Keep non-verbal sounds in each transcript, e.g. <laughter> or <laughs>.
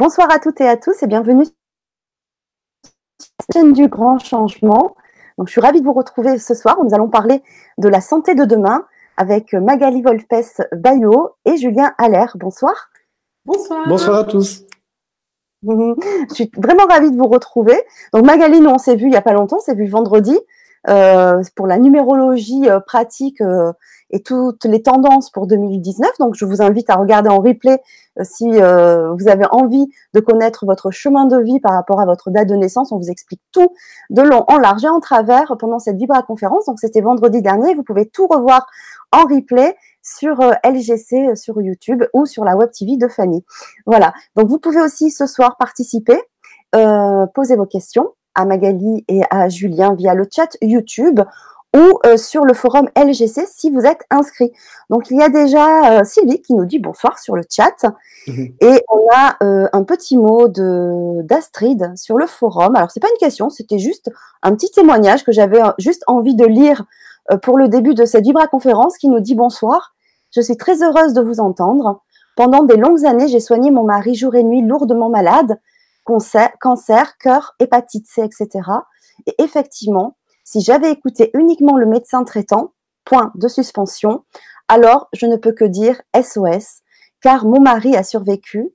Bonsoir à toutes et à tous et bienvenue sur la chaîne du grand changement. Donc, je suis ravie de vous retrouver ce soir. Nous allons parler de la santé de demain avec Magali Volpes Bayo et Julien Allaire. Bonsoir. Bonsoir. Bonsoir à tous. <laughs> Je suis vraiment ravie de vous retrouver. Donc Magali, nous on s'est vu il n'y a pas longtemps, on s'est vu vendredi euh, pour la numérologie euh, pratique euh, et toutes les tendances pour 2019. Donc, je vous invite à regarder en replay euh, si euh, vous avez envie de connaître votre chemin de vie par rapport à votre date de naissance. On vous explique tout de long, en large et en travers pendant cette Vibra conférence. Donc, c'était vendredi dernier. Vous pouvez tout revoir en replay sur euh, LGC, sur YouTube ou sur la web TV de Fanny. Voilà. Donc, vous pouvez aussi ce soir participer, poser vos questions à Magali et à Julien via le chat YouTube ou euh, sur le forum LGC si vous êtes inscrit. Donc il y a déjà euh, Sylvie qui nous dit bonsoir sur le chat mhm. et on a euh, un petit mot de d'Astrid sur le forum. Alors c'est pas une question, c'était juste un petit témoignage que j'avais juste envie de lire pour le début de cette Vibra conférence qui nous dit bonsoir. Je suis très heureuse de vous entendre. Pendant des longues années, j'ai soigné mon mari jour et nuit lourdement malade, cancer, cœur, hépatite C, etc. Et effectivement, si j'avais écouté uniquement le médecin traitant, point de suspension, alors je ne peux que dire SOS, car mon mari a survécu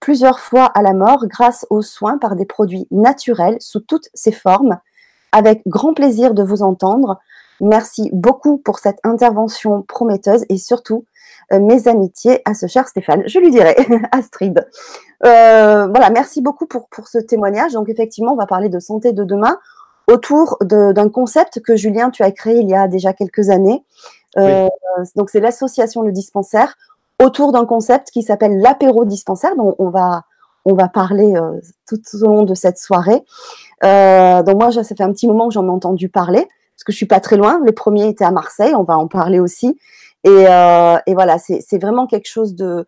plusieurs fois à la mort grâce aux soins par des produits naturels sous toutes ses formes. Avec grand plaisir de vous entendre. Merci beaucoup pour cette intervention prometteuse et surtout euh, mes amitiés à ce cher Stéphane. Je lui dirai, <laughs> Astrid. Euh, voilà, merci beaucoup pour, pour ce témoignage. Donc effectivement, on va parler de santé de demain autour d'un concept que Julien, tu as créé il y a déjà quelques années. Euh, donc c'est l'association Le Dispensaire autour d'un concept qui s'appelle l'apéro dispensaire, dont on va on va parler euh, tout au long de cette soirée. Euh, donc moi, ça fait un petit moment que j'en ai entendu parler, parce que je suis pas très loin. Le premier était à Marseille, on va en parler aussi. Et, et voilà, c'est vraiment quelque chose de,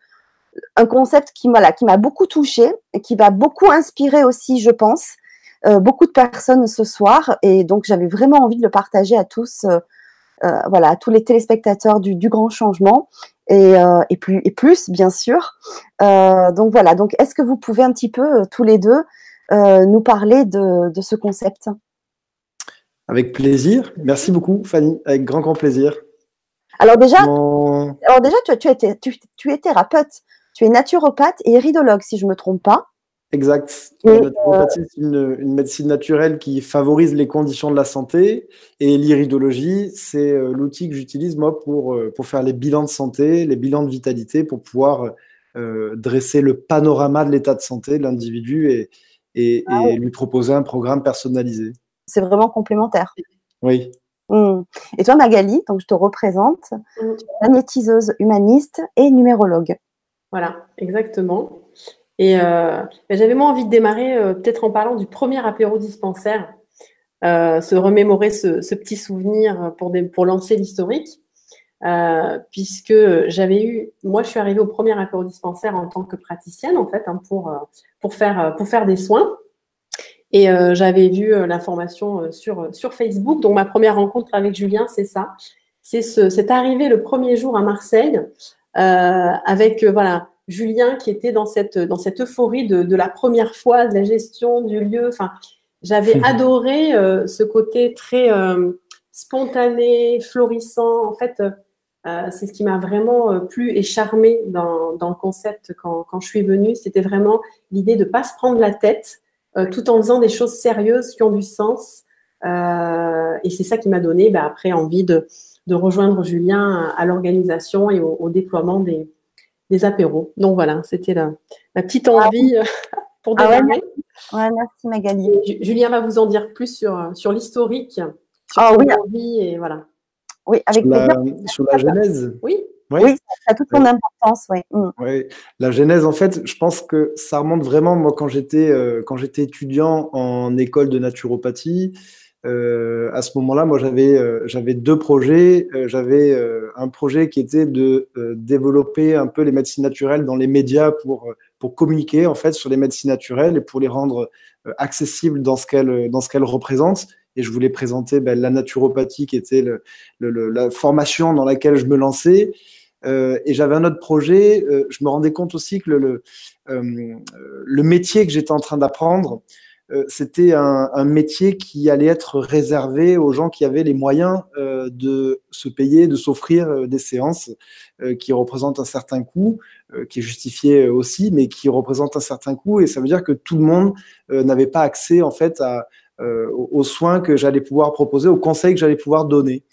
un concept qui voilà, qui m'a beaucoup touché et qui va beaucoup inspirer aussi, je pense, euh, beaucoup de personnes ce soir et donc j'avais vraiment envie de le partager à tous, euh, euh, voilà, à tous les téléspectateurs du, du grand changement et, et, plus, et plus bien sûr. donc voilà, donc est-ce que vous pouvez un petit peu tous les deux nous parler de, de ce concept? Avec plaisir. Merci beaucoup Fanny, avec grand grand plaisir. Alors déjà, alors déjà tu, tu, es, tu, tu es thérapeute, tu es naturopathe et iridologue si je me trompe pas. Exact. Euh, c'est une, médecine naturelle qui favorise les conditions de la santé. Et l'iridologie, c'est euh, l'outil que j'utilise moi pour, euh, pour faire les bilans de santé, les bilans de vitalité, pour pouvoir dresser le panorama de l'état de santé de l'individu et, et, ah lui proposer un programme personnalisé. C'est vraiment complémentaire. Oui. Mmh. Et toi, Magali, donc je te représente, mmh. tu es magnétiseuse humaniste et numérologue. Voilà, exactement. Et euh, j'avais moins envie de démarrer euh, peut-être en parlant du premier apéro dispensaire, euh, se remémorer ce, ce, petit souvenir pour, des, pour lancer l'historique, euh, puisque j'avais eu, moi je suis arrivée au premier apéro dispensaire en tant que praticienne en fait, hein, pour, pour, faire, pour faire des soins. Et euh, j'avais vu l'information sur, sur Facebook. Donc ma première rencontre avec Julien, c'est ça. C'est ce, le premier jour à Marseille avec voilà Julien qui était dans cette, dans cette euphorie de, la première fois, de la gestion du lieu. Enfin, j'avais <laughs> adoré euh, ce côté très euh, spontané, florissant. En fait, euh, c'est ce qui m'a vraiment plu et charmé dans, dans le concept quand, quand, je suis venue. C'était vraiment l'idée de ne pas se prendre la tête tout en faisant des choses sérieuses qui ont du sens. et c'est ça qui m'a donné bah, après envie de, de rejoindre Julien à, l'organisation et au déploiement des, des apéros. Donc voilà, c'était la, petite envie euh, pour ah démarrer. merci Magali. Julien va vous en dire plus sur, sur l'historique, sur ah, oui. envie et voilà. Oui, avec sur la, sur la genèse. Oui. Oui, ça a toute son importance, oui. Mm. oui. La genèse, en fait, je pense que ça remonte vraiment, moi, quand j'étais euh, quand j'étais étudiant en école de naturopathie, euh, à ce moment-là, moi, j'avais euh, j'avais deux projets. J'avais un projet qui était de développer un peu les médecines naturelles dans les médias pour pour communiquer en fait sur les médecines naturelles et pour les rendre accessibles dans ce qu'elles dans ce qu'elles représentent. Et je voulais présenter ben, la naturopathie qui était le, le, la formation dans laquelle je me lançais. Et j'avais un autre projet. je me rendais compte aussi que le, le métier que j'étais en train d'apprendre, euh, c'était un, métier qui allait être réservé aux gens qui avaient les moyens euh, de se payer, de s'offrir euh, des séances qui représentent un certain coût, qui est justifié aussi, mais qui représentent un certain coût. Et ça veut dire que tout le monde n'avait pas accès en fait aux soins que j'allais pouvoir proposer, aux conseils que j'allais pouvoir donner.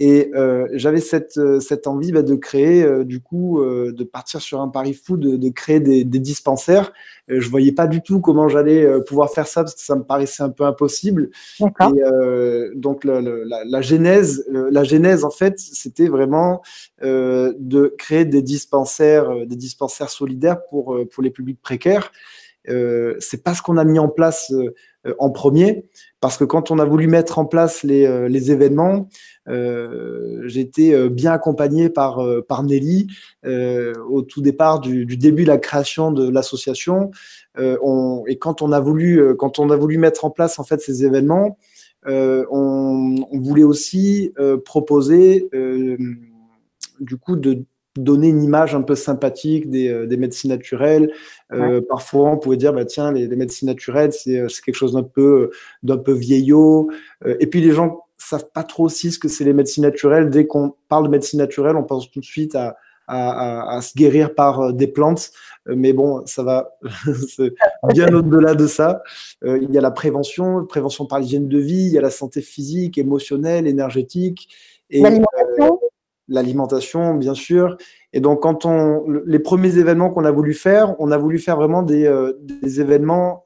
Et euh, j'avais cette, euh, cette envie bah, de créer, euh, du coup, euh, de partir sur un pari fou, de, de créer des, des dispensaires. Euh, je voyais pas du tout comment j'allais pouvoir faire ça parce que ça me paraissait un peu impossible. Et donc la, la, la, genèse, la genèse en fait, c'était vraiment de créer des dispensaires, des dispensaires solidaires pour pour les publics précaires. C'est pas ce qu'on a mis en place en premier, parce que quand on a voulu mettre en place les, les événements, euh, J'étais euh, bien accompagné par, euh, par Nelly au tout départ du, du, début de la création de l'association. et quand on a voulu quand on a voulu mettre en place en fait ces événements, on, on, voulait aussi proposer du coup de donner une image un peu sympathique des, des médecines naturelles. Euh, Parfois, on pouvait dire, bah, tiens, les, les médecines naturelles, c'est quelque chose d'un peu, d'un peu vieillot. et puis, les gens savent pas trop aussi ce que c'est les médecines naturelles. Dès qu'on parle de médecine naturelle, on pense tout de suite à, à, à, se guérir par euh, des plantes. Euh, mais bon, ça va <laughs> bien au-delà de ça. Euh, il y a la prévention, prévention par l'hygiène de vie, il y a la santé physique, émotionnelle, énergétique. Et l'alimentation. bien sûr. Et donc, quand on, les premiers événements qu'on a voulu faire, on a voulu faire vraiment des, des événements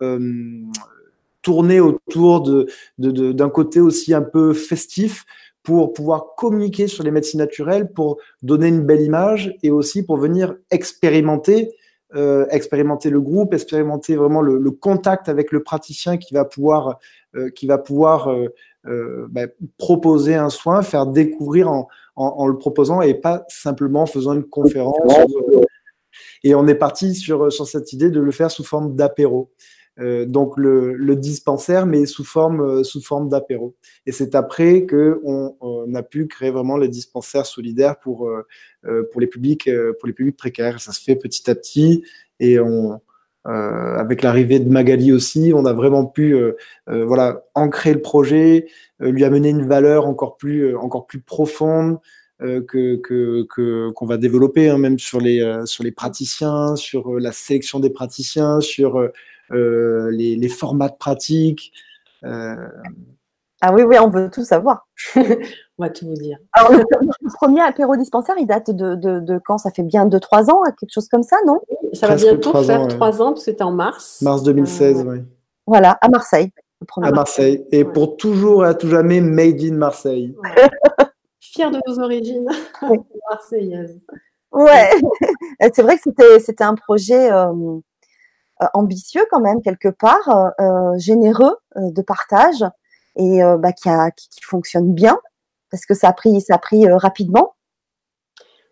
tourner autour de, d'un côté aussi un peu festif pour pouvoir communiquer sur les médecines naturelles, pour donner une belle image et aussi pour venir expérimenter, euh, expérimenter le groupe, expérimenter vraiment le, contact avec le praticien qui va pouvoir, euh, qui va pouvoir euh, bah, proposer un soin, faire découvrir en, le proposant et pas simplement en faisant une conférence. Et on est parti sur, sur cette idée de le faire sous forme d'apéro. Euh, donc le, dispensaire, mais sous forme, euh, d'apéro. Et c'est après qu'on on a pu créer vraiment les dispensaires solidaires euh, pour, les, publics, pour les publics précaires. Ça se fait petit à petit et on, avec l'arrivée de Magali aussi, on a vraiment pu voilà, ancrer le projet, lui amener une valeur encore plus, encore plus profonde. que qu'on va développer hein, même sur les sur les praticiens, sur la sélection des praticiens, sur euh, les, formats de pratique. Euh. Ah oui, oui, on veut tout savoir. <laughs> on va tout vous dire. Alors, le, premier apéro dispensaire, il date de, quand? Ça fait bien 2-3 ans, quelque chose comme ça, non? Ça va bientôt faire 3 ans, parce que c'était en mars. Mars 2016, euh, oui. Voilà, à Marseille. À Marseille. Et pour toujours et à tout jamais, made in Marseille. <laughs> Fier de nos origines marseillaise. Ouais, <laughs> c'est vrai que c'était un projet euh, ambitieux quand même quelque part, euh, euh, généreux de partage et bah, qui, a, qui, fonctionne bien parce que ça a pris, ça a pris rapidement.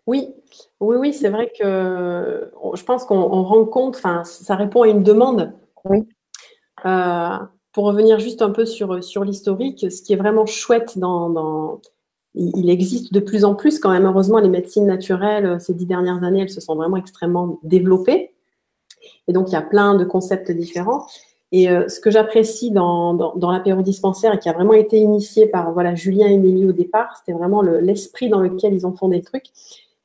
Oui, oui, oui, c'est vrai que je pense qu'on rend compte, enfin, ça répond à une demande. Oui. pour revenir juste un peu sur, sur l'historique, ce qui est vraiment chouette dans, dans, il existe de plus en plus quand même. Heureusement, les médecines naturelles, ces dix dernières années, elles se sont vraiment extrêmement développées. Et donc, il y a plein de concepts différents. Et euh, ce que j'apprécie dans, dans, l'apéro dispensaire et qui a vraiment été initié par voilà, Julien et Nelly au départ, c'était vraiment l'esprit dans lequel ils ont fondé le truc.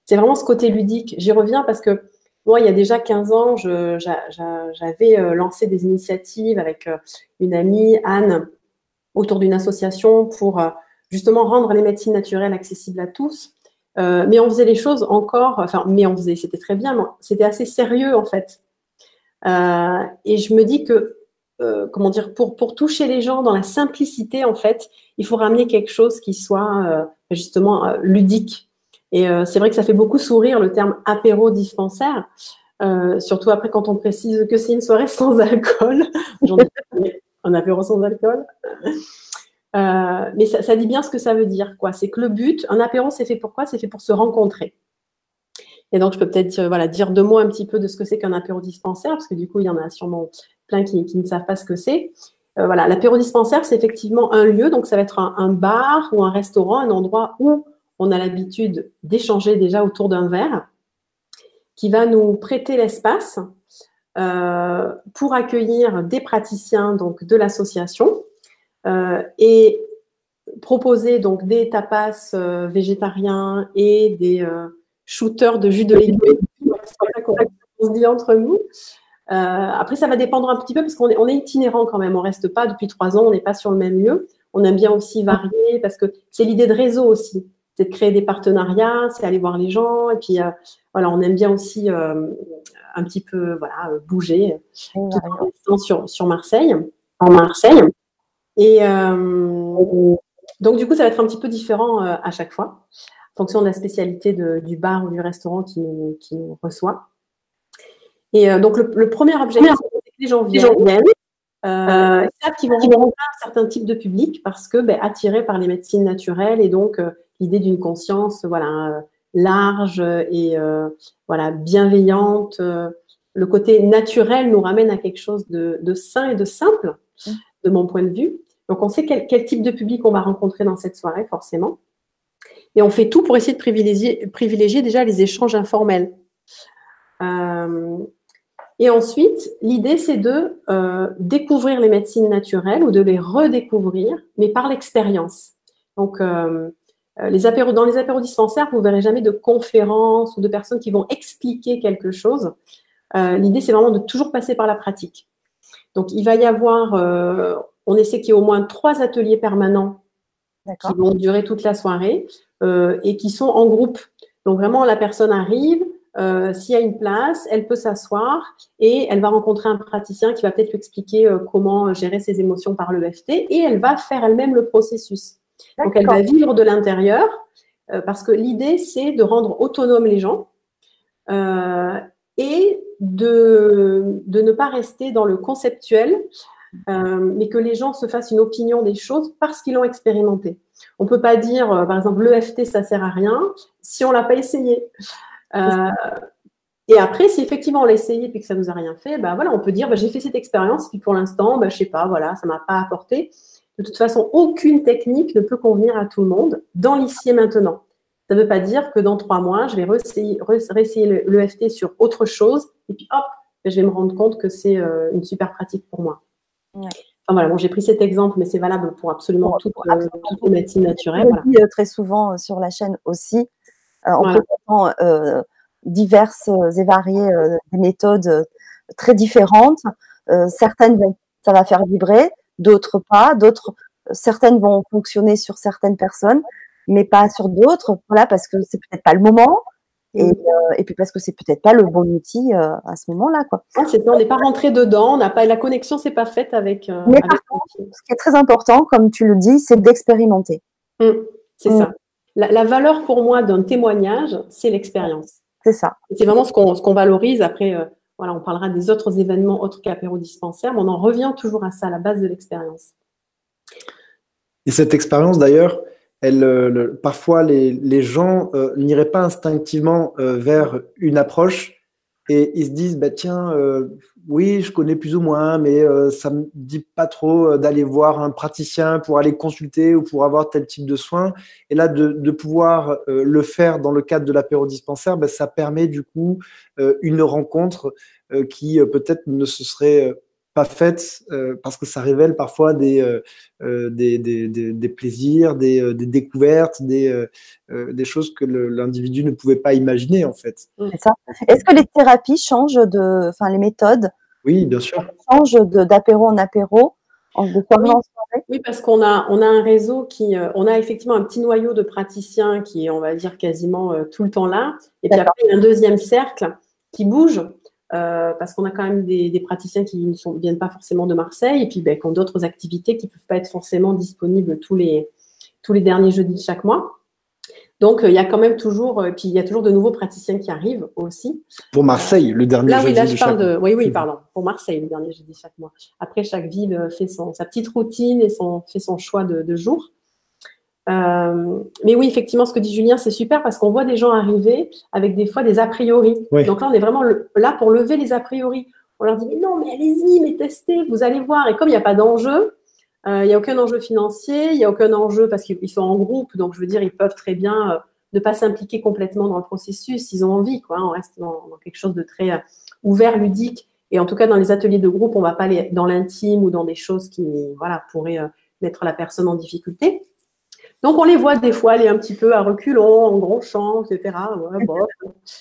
C'est vraiment ce côté ludique. J'y reviens parce que moi, il y a déjà 15 ans, j'avais euh, lancé des initiatives avec euh, une amie, Anne, autour d'une association pour justement rendre les médecines naturelles accessibles à tous. mais on faisait les choses encore, enfin, mais on faisait, c'était très bien, mais c'était assez sérieux en fait. Et je me dis que, euh, comment dire, pour, pour toucher les gens dans la simplicité, en fait, il faut ramener quelque chose qui soit euh, justement ludique. Et c'est vrai que ça fait beaucoup sourire le terme apéro dispensaire. Euh, surtout après quand on précise que c'est une soirée sans <laughs> alcool. un apéro sans alcool. Euh, mais ça, dit bien ce que ça veut dire. quoi. C'est que le but, un apéro, c'est fait pour quoi? C'est fait pour se rencontrer. Et donc, je peux peut-être euh, voilà, dire deux mots un petit peu de ce que c'est qu'un apéro dispensaire, parce que du coup, il y en a sûrement plein qui, ne savent pas ce que c'est. Euh, voilà, l'apéro dispensaire, c'est effectivement un lieu, donc ça va être un, bar ou un restaurant, un endroit où on a l'habitude d'échanger déjà autour d'un verre, qui va nous prêter l'espace euh, pour accueillir des praticiens donc, de l'association euh, et proposer donc des tapas euh, végétariens et des shooters de jus de légumes. <laughs> Qu'on se dit entre nous. Après, ça va dépendre un petit peu parce qu'on est, on est itinérant quand même. On reste pas depuis trois ans, on n'est pas sur le même lieu. On aime bien aussi varier parce que c'est l'idée de réseau aussi. C'est de créer des partenariats, c'est aller voir les gens. Et puis, voilà, on aime bien aussi un petit peu voilà, bouger sur, sur Marseille, en Marseille. Et euh, donc, du coup, ça va être un petit peu différent euh, à chaque fois, en fonction de la spécialité du bar ou du restaurant qui nous, qui nous reçoit. Et euh, donc, le, premier objectif, c'est que les gens viennent. Euh, savent qu'ils vont rencontrer un certain type de public parce que ben, attirés par les médecines naturelles et donc l'idée d'une conscience voilà, large et euh, voilà, bienveillante. Le côté naturel nous ramène à quelque chose de, de sain et de simple, mmh. de mon point de vue. Donc, on sait quel, quel, type de public on va rencontrer dans cette soirée, forcément. Et on fait tout pour essayer de privilégier, privilégier déjà les échanges informels. Euh, et ensuite, l'idée, c'est de euh, découvrir les médecines naturelles ou de les redécouvrir, mais par l'expérience. Donc, euh, euh, les apéros, dans les apéros dispensaires, vous ne verrez jamais de conférences ou de personnes qui vont expliquer quelque chose. Euh, l'idée, c'est vraiment de toujours passer par la pratique. Donc, il va y avoir, euh, on essaie qu'il y ait au moins trois ateliers permanents qui vont durer toute la soirée et qui sont en groupe. Donc, vraiment, la personne arrive, s'il y a une place, elle peut s'asseoir et elle va rencontrer un praticien qui va peut-être lui expliquer comment gérer ses émotions par l'EFT et elle va faire elle-même le processus. Donc, elle va vivre de l'intérieur euh, parce que l'idée, c'est de rendre autonomes les gens euh, et de, de, ne pas rester dans le conceptuel, euh, mais que les gens se fassent une opinion des choses parce qu'ils l'ont expérimenté. On ne peut pas dire, par exemple, l'EFT, ça sert à rien si on ne l'a pas essayé. Et après, si effectivement on l'a essayé et que ça ne nous a rien fait, ben voilà, on peut dire, ben, j'ai fait cette expérience, puis pour l'instant, ben, je ne sais pas, voilà, ça ne m'a pas apporté. De toute façon, aucune technique ne peut convenir à tout le monde dans l'ici et maintenant. Ça ne veut pas dire que dans trois mois, je vais réessayer, l'EFT sur autre chose et puis hop, je vais me rendre compte que c'est euh, une super pratique pour moi. Enfin, voilà, bon, j'ai pris cet exemple, mais c'est valable pour absolument, toutes, euh, les médecines naturelles. On dit euh, très souvent sur la chaîne aussi, en présentant diverses et variées méthodes très différentes. certaines, ça va faire vibrer, d'autres pas, d'autres, certaines vont fonctionner sur certaines personnes, mais pas sur d'autres, voilà, parce que c'est peut-être pas le moment. Et, euh, et, puis parce que c'est peut-être pas le bon outil euh, à ce moment-là, quoi. on n'est pas rentré dedans, on n'a pas la connexion, c'est pas faite avec. Euh, mais par contre, ce qui est très important, comme tu le dis, c'est d'expérimenter. Mmh, c'est mmh. ça. La, la, valeur pour moi d'un témoignage, c'est l'expérience. C'est ça. C'est vraiment ce qu'on valorise. Après, voilà, on parlera des autres événements autres qu'apéro dispensaire, mais on en revient toujours à ça, à la base de l'expérience. Et cette expérience, d'ailleurs, elle, euh, parfois les, les gens euh, n'iraient pas instinctivement euh, vers une approche et ils se disent bah tiens oui je connais plus ou moins mais ça me dit pas trop d'aller voir un praticien pour aller consulter ou pour avoir tel type de soins et là de, pouvoir le faire dans le cadre de l'apéro dispensaire bah, ça permet du coup une rencontre qui peut-être ne se serait pas faite parce que ça révèle parfois des, des, des, des, plaisirs, des, découvertes, des, des choses que l'individu ne pouvait pas imaginer en fait. ça. Est-ce que les thérapies changent de, enfin les méthodes? Oui, bien sûr. Changent d'apéro en apéro. En, de oui. oui, parce qu'on a, on a un réseau qui, on a effectivement un petit noyau de praticiens qui est, on va dire, quasiment tout le temps là. Et puis après, il y a un deuxième cercle qui bouge. Euh, parce qu'on a quand même des, des praticiens qui ne sont, viennent pas forcément de Marseille et puis ben, qui ont d'autres activités qui ne peuvent pas être forcément disponibles tous les, tous les derniers jeudis de chaque mois. Donc, euh, il y a quand même toujours, euh, puis il y a toujours de nouveaux praticiens qui arrivent aussi. Pour Marseille, le dernier là, jeudi oui, là, je de parle chaque de, mois. oui, oui, pardon, pour Marseille, le dernier jeudi de chaque mois. Après, chaque ville fait son, sa petite routine et son, fait son choix de, de jour. Euh, mais oui, effectivement, ce que dit Julien, c'est super parce qu'on voit des gens arriver avec des fois des a priori. Oui. Donc là, on est vraiment le- là pour lever les a priori. On leur dit, mais non, mais allez-y, mais testez, vous allez voir. Et comme il n'y a pas d'enjeu, il n'y a aucun enjeu financier, il n'y a aucun enjeu parce qu'ils sont en groupe, donc je veux dire, ils peuvent très bien ne pas s'impliquer complètement dans le processus s'ils ont envie. Quoi. On reste dans, quelque chose de très ouvert, ludique. Et en tout cas, dans les ateliers de groupe, on ne va pas aller dans l'intime ou dans des choses qui voilà, pourraient mettre la personne en difficulté. Donc, on les voit des fois aller un petit peu à reculons, en gros champ, etc.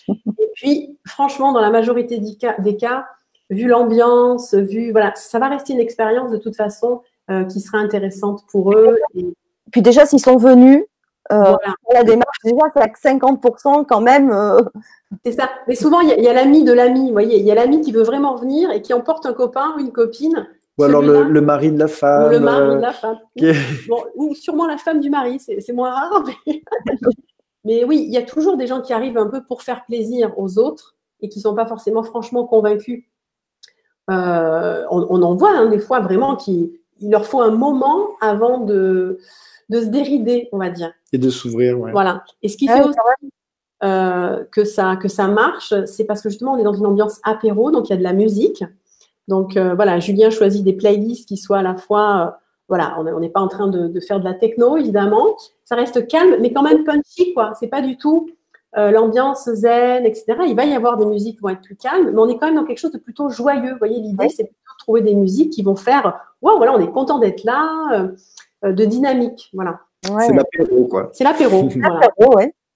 Et puis, franchement, dans la majorité des cas, vu l'ambiance, vu, voilà, ça va rester une expérience de toute façon euh, qui sera intéressante pour eux. Et... Puis déjà, s'ils sont venus, euh, la démarche, déjà, c'est à 50% quand même. Euh. C'est ça. Mais souvent, il y a, l'ami de l'ami. Vous voyez, il y a l'ami qui veut vraiment venir et qui emporte un copain ou une copine. Ou alors le, mari de la femme. Ou le mari de la femme. <laughs> ou sûrement la femme du mari, c'est moins rare. Mais... <laughs> mais oui, il y a toujours des gens qui arrivent un peu pour faire plaisir aux autres et qui ne sont pas forcément franchement convaincus euh, on, en voit hein, des fois vraiment qu'il leur faut un moment avant de, de se dérider, on va dire. Et de s'ouvrir, Voilà. Et ce qui ah fait aussi euh, que, ça, que ça marche, c'est parce que justement, on est dans une ambiance apéro, donc il y a de la musique. Donc euh, voilà, Julien choisit des playlists qui soient à la fois, voilà, on n'est pas en train de, de, faire de la techno, évidemment. Ça reste calme, mais quand même punchy, quoi. C'est pas du tout euh, l'ambiance zen, etc. Il va y avoir des musiques qui vont être plus calmes, mais on est quand même dans quelque chose de plutôt joyeux. Vous voyez, l'idée, c'est plutôt de trouver des musiques qui vont faire, waouh, voilà, on est content d'être là, euh, de dynamique, voilà. C'est l'apéro, quoi. C'est l'apéro. <laughs>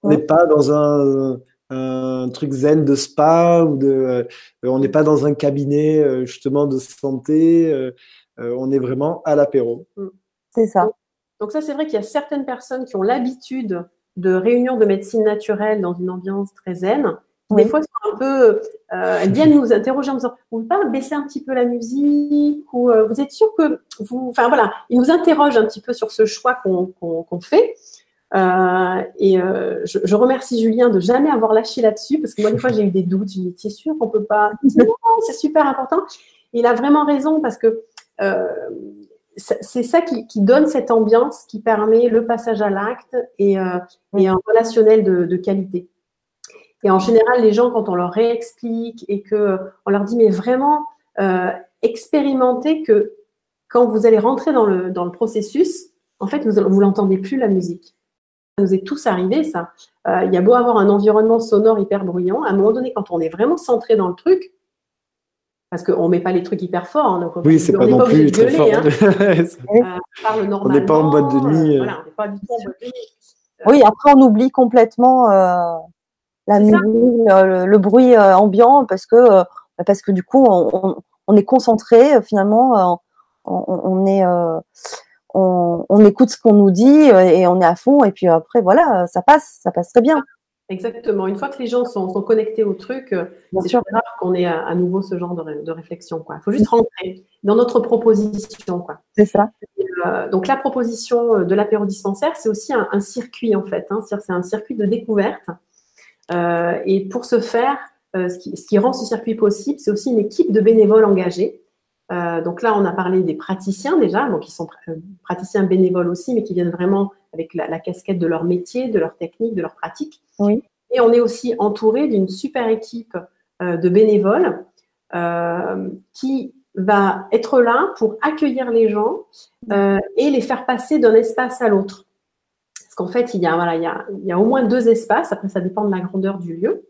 On n'est pas dans un, truc zen de spa ou de, euh, on n'est pas dans un cabinet justement de santé. on est vraiment à l'apéro. Mm. C'est ça. Donc ça, c'est vrai qu'il y a certaines personnes qui ont l'habitude de réunions de médecine naturelle dans une ambiance très zen. Des fois, un peu, euh, elles viennent nous interroger en disant, vous ne pouvez pas baisser un petit peu la musique ou euh, vous êtes sûr que vous, enfin voilà, ils nous interrogent un petit peu sur ce choix qu'on fait. Euh, et je, remercie Julien de jamais avoir lâché là-dessus parce que moi des fois j'ai eu des doutes. Je me dis, sûr qu'on peut pas? c'est super important. il a vraiment raison parce que c'est ça qui, donne cette ambiance qui permet le passage à l'acte et, euh, un relationnel de, qualité. Et en général, les gens, quand on leur réexplique et qu'on leur dit, mais vraiment, euh, expérimentez que quand vous allez rentrer dans le, processus, en fait, vous ne l'entendez plus la musique. Ça nous est tous arrivé, ça. Euh, il y a beau avoir un environnement sonore hyper bruyant, à un moment donné, quand on est vraiment centré dans le truc, parce qu'on ne met pas les trucs hyper forts. Hein, donc oui, c'est pas, non plus très fort. Hein. <laughs> euh, on n'est pas en boîte de nuit. Euh, voilà, on n'est pas du tout en boîte de nuit. Oui, après, on oublie complètement euh, la musique, le, bruit euh, ambiant, parce que, parce que du coup, on, on est concentré, finalement, on, on est. On, on, écoute ce qu'on nous dit et on est à fond et puis après voilà ça passe ça passe très bien Exactement. Une fois que les gens sont, connectés au truc, euh, c'est sûr qu'on ait à, nouveau ce genre de, réflexion. Il faut juste rentrer dans notre proposition. C'est ça. Euh, donc la proposition euh, de l'apéro dispensaire, c'est aussi un, circuit en fait. Hein. C'est un circuit de découverte. et pour ce faire, ce qui, rend ce circuit possible, c'est aussi une équipe de bénévoles engagés. Donc là, on a parlé des praticiens déjà, donc ils sont praticiens bénévoles aussi, mais qui viennent vraiment avec la, casquette de leur métier, de leur technique, de leur pratique. Oui. Et on est aussi entouré d'une super équipe euh, de bénévoles euh, qui va être là pour accueillir les gens euh, et les faire passer d'un espace à l'autre. Parce qu'en fait, il y, a, voilà, il, y a, il y a au moins deux espaces, après ça dépend de la grandeur du lieu.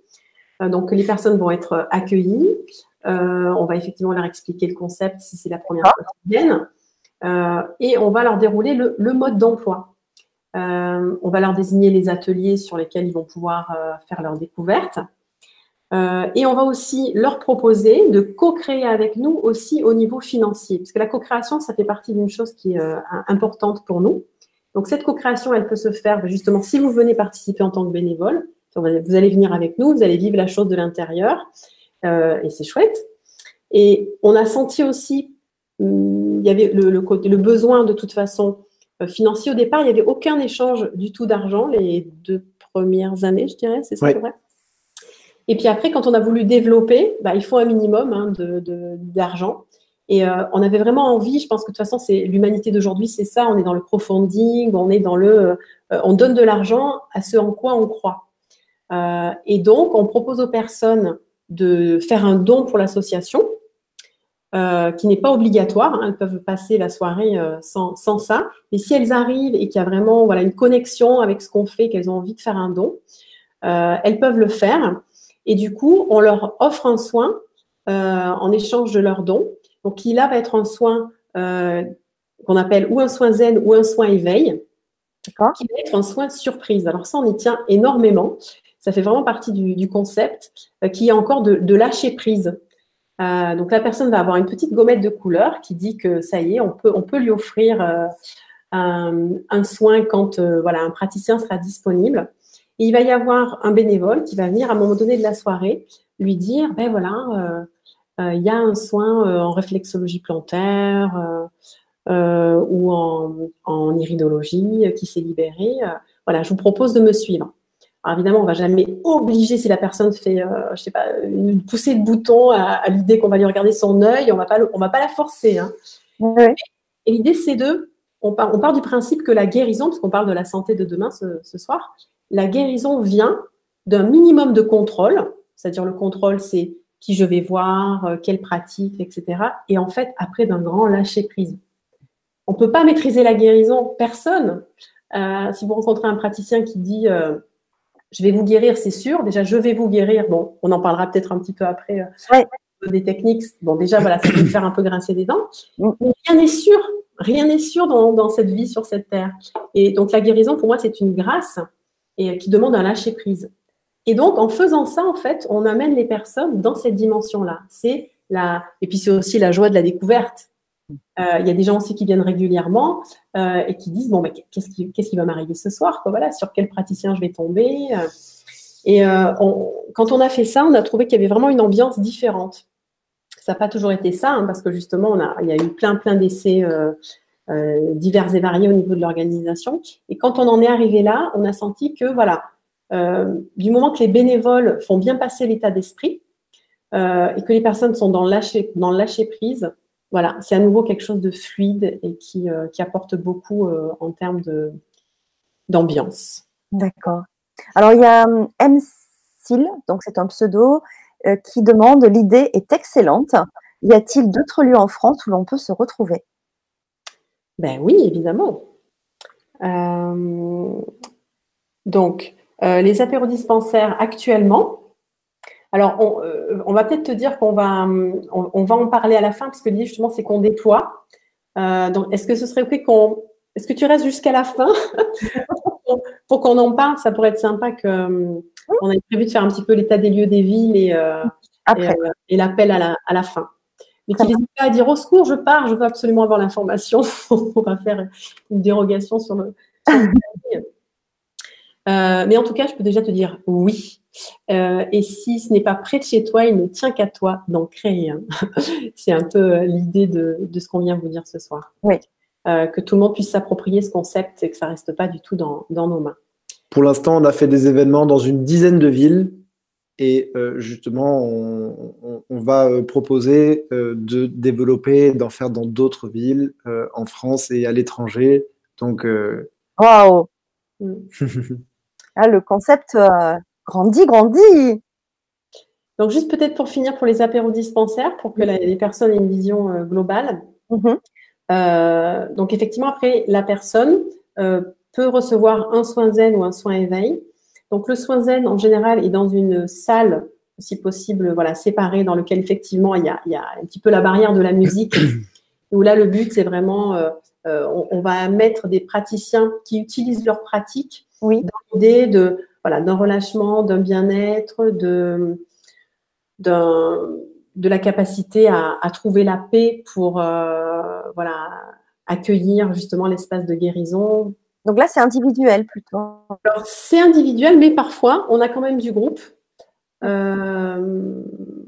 donc les personnes vont être accueillies, on va effectivement leur expliquer le concept si c'est la première fois qu'ils viennent, et on va leur dérouler le, le mode d'emploi. Euh, on va leur désigner les ateliers sur lesquels ils vont pouvoir euh, faire leurs découvertes. Euh, et on va aussi leur proposer de co-créer avec nous aussi au niveau financier. Parce que la co-création, ça fait partie d'une chose qui est importante pour nous. Donc cette co-création, elle peut se faire ben, justement si vous venez participer en tant que bénévole. Vous allez venir avec nous, vous allez vivre la chose de l'intérieur. Et c'est chouette. Et on a senti aussi, hum, il y avait le, le besoin de toute façon euh, financier. Au départ, il n'y avait aucun échange du tout d'argent les deux premières années, je dirais, c'est ça, vrai Et puis après, quand on a voulu développer, bah, il faut un minimum hein, d'argent. Et euh, on avait vraiment envie, je pense que de toute façon, c'est l'humanité d'aujourd'hui, c'est ça. On est dans le crowdfunding, on est dans le, euh, on donne de l'argent à ce en quoi on croit. et donc, on propose aux personnes de faire un don pour l'association. euh, qui n'est pas obligatoire. Hein. elles peuvent passer la soirée euh, sans, sans, ça. Mais si elles arrivent et qu'il y a vraiment voilà, une connexion avec ce qu'on fait, qu'elles ont envie de faire un don, euh, elles peuvent le faire. Et du coup, on leur offre un soin en échange de leur don. Donc, qui là va être un soin qu'on appelle ou un soin zen ou un soin éveil, qui va être un soin surprise. Alors ça, on y tient énormément. Ça fait vraiment partie du, concept qui est encore de, lâcher prise. Euh, donc la personne va avoir une petite gommette de couleur qui dit que ça y est, on peut, on peut lui offrir euh, un, soin quand euh, voilà, un praticien sera disponible. Et il va y avoir un bénévole qui va venir à un moment donné de la soirée lui dire, ben voilà, il y a un soin en réflexologie plantaire ou en, en, iridologie qui s'est libéré. voilà, je vous propose de me suivre. Alors évidemment, on va jamais obliger si la personne fait, euh, je sais pas, une poussée de bouton à, l'idée qu'on va lui regarder son œil, on va pas, on va pas la forcer. Hein. Et, l'idée, c'est de, on part, on part, du principe que la guérison, parce qu'on parle de la santé de demain ce, soir, la guérison vient d'un minimum de contrôle, c'est-à-dire le contrôle, c'est qui je vais voir, euh, quelle pratique, etc. Et en fait, après, d'un grand lâcher prise. On peut pas maîtriser la guérison, personne. Euh, si vous rencontrez un praticien qui dit je vais vous guérir, c'est sûr. Déjà, je vais vous guérir. Bon, on en parlera peut-être un petit peu après euh, des techniques. Bon, déjà, voilà, ça va faire un peu grincer des dents. Mm. Mais rien n'est sûr. Rien n'est sûr dans, cette vie sur cette terre. Et donc, la guérison, pour moi, c'est une grâce et qui demande un lâcher prise. Et donc, en faisant ça, en fait, on amène les personnes dans cette dimension-là. C'est la, et puis c'est aussi la joie de la découverte. Euh, il y a des gens aussi qui viennent régulièrement euh, et qui disent bon, mais qu'est-ce qui, va m'arriver ce soir Voilà, sur quel praticien je vais tomber euh. Et quand on a fait ça, on a trouvé qu'il y avait vraiment une ambiance différente. Ça n'a pas toujours été ça, hein, parce que justement, il y a eu plein, plein d'essais divers et variés au niveau de l'organisation. Et quand on en est arrivé là, on a senti que voilà, du moment que les bénévoles font bien passer l'état d'esprit et que les personnes sont dans lâcher, dans le lâcher prise, voilà, c'est à nouveau quelque chose de fluide et qui, euh, apporte beaucoup euh, en termes d'ambiance. D'accord. Alors, il y a euh, M. Sil, donc c'est un pseudo, qui demande L'idée est excellente. Y a-t-il d'autres lieux en France où l'on peut se retrouver? Ben oui, évidemment. donc, les apérodispensaires actuellement, alors, euh, on, va peut-être te dire qu'on va, on, va en parler à la fin, parce que l'idée justement, c'est qu'on déploie. Euh, donc, est-ce que ce serait OK qu'on. Est-ce que tu restes jusqu'à la fin? <laughs> Pour qu'on en parle Ça pourrait être sympa que. Euh, on avait prévu de faire un petit peu l'état des lieux des villes et, et, l'appel à la, fin. Mais tu n'hésites pas à dire au secours, je pars, je veux absolument avoir l'information. <laughs> on va faire une dérogation sur le. <laughs> mais en tout cas, je peux déjà te dire oui. Euh, et si ce n'est pas près de chez toi, il ne tient qu'à toi d'en créer un. <laughs> C'est un peu euh, l'idée de, ce qu'on vient vous dire ce soir. Oui. Euh, que tout le monde puisse s'approprier ce concept et que ça ne reste pas du tout dans, nos mains. Pour l'instant, on a fait des événements dans une dizaine de villes. Et justement, on, va proposer de développer, d'en faire dans d'autres villes, en France et à l'étranger. Donc, waouh! <laughs> ah, le concept Grandis, grandis Donc, juste peut-être pour finir pour les apéros dispensaires, pour que les personnes aient une vision euh, globale. Mhm. Euh, donc, effectivement, après, la personne euh, peut recevoir un soin zen ou un soin éveil. Donc, le soin zen, en général, est dans une salle, si possible, voilà, séparée, dans lequel, effectivement, il y a, un petit peu la barrière de la musique, <coughs> où là, le but, c'est vraiment, on, va mettre des praticiens qui utilisent leur pratique oui. dans l'idée de voilà, d'un relâchement, d'un bien-être, de, de la capacité à, trouver la paix pour euh, voilà, accueillir justement l'espace de guérison. Donc là, c'est individuel plutôt. Alors, c'est individuel, mais parfois, on a quand même du groupe. Euh,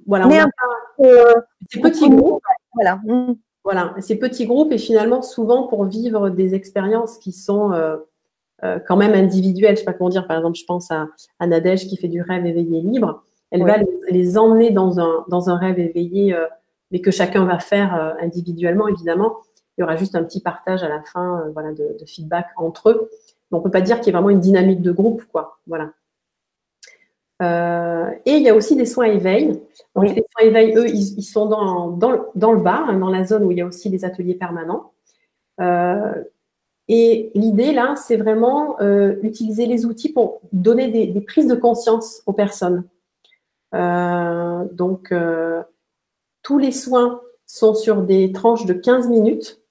voilà, mais on a euh, petits groupes. Voilà. Voilà, ces petits groupes et finalement souvent pour vivre des expériences qui sont euh, quand même individuelles. Je sais pas comment dire. Par exemple, je pense à, à Nadège qui fait du rêve éveillé libre. Elle va les, emmener dans un, dans un rêve éveillé, euh, mais que chacun va faire euh, individuellement, évidemment. Il y aura juste un petit partage à la fin voilà, de, de, feedback entre eux. on ne peut pas dire qu'il y ait vraiment une dynamique de groupe. Quoi. Voilà. et il y a aussi des soins éveil. Donc, les soins éveil, eux, ils, sont dans, dans, dans, le bas, hein, dans la zone où il y a aussi des ateliers permanents. Et l'idée, là, c'est vraiment utiliser les outils pour donner des, des, prises de conscience aux personnes. donc, tous les soins sont sur des tranches de 15 minutes.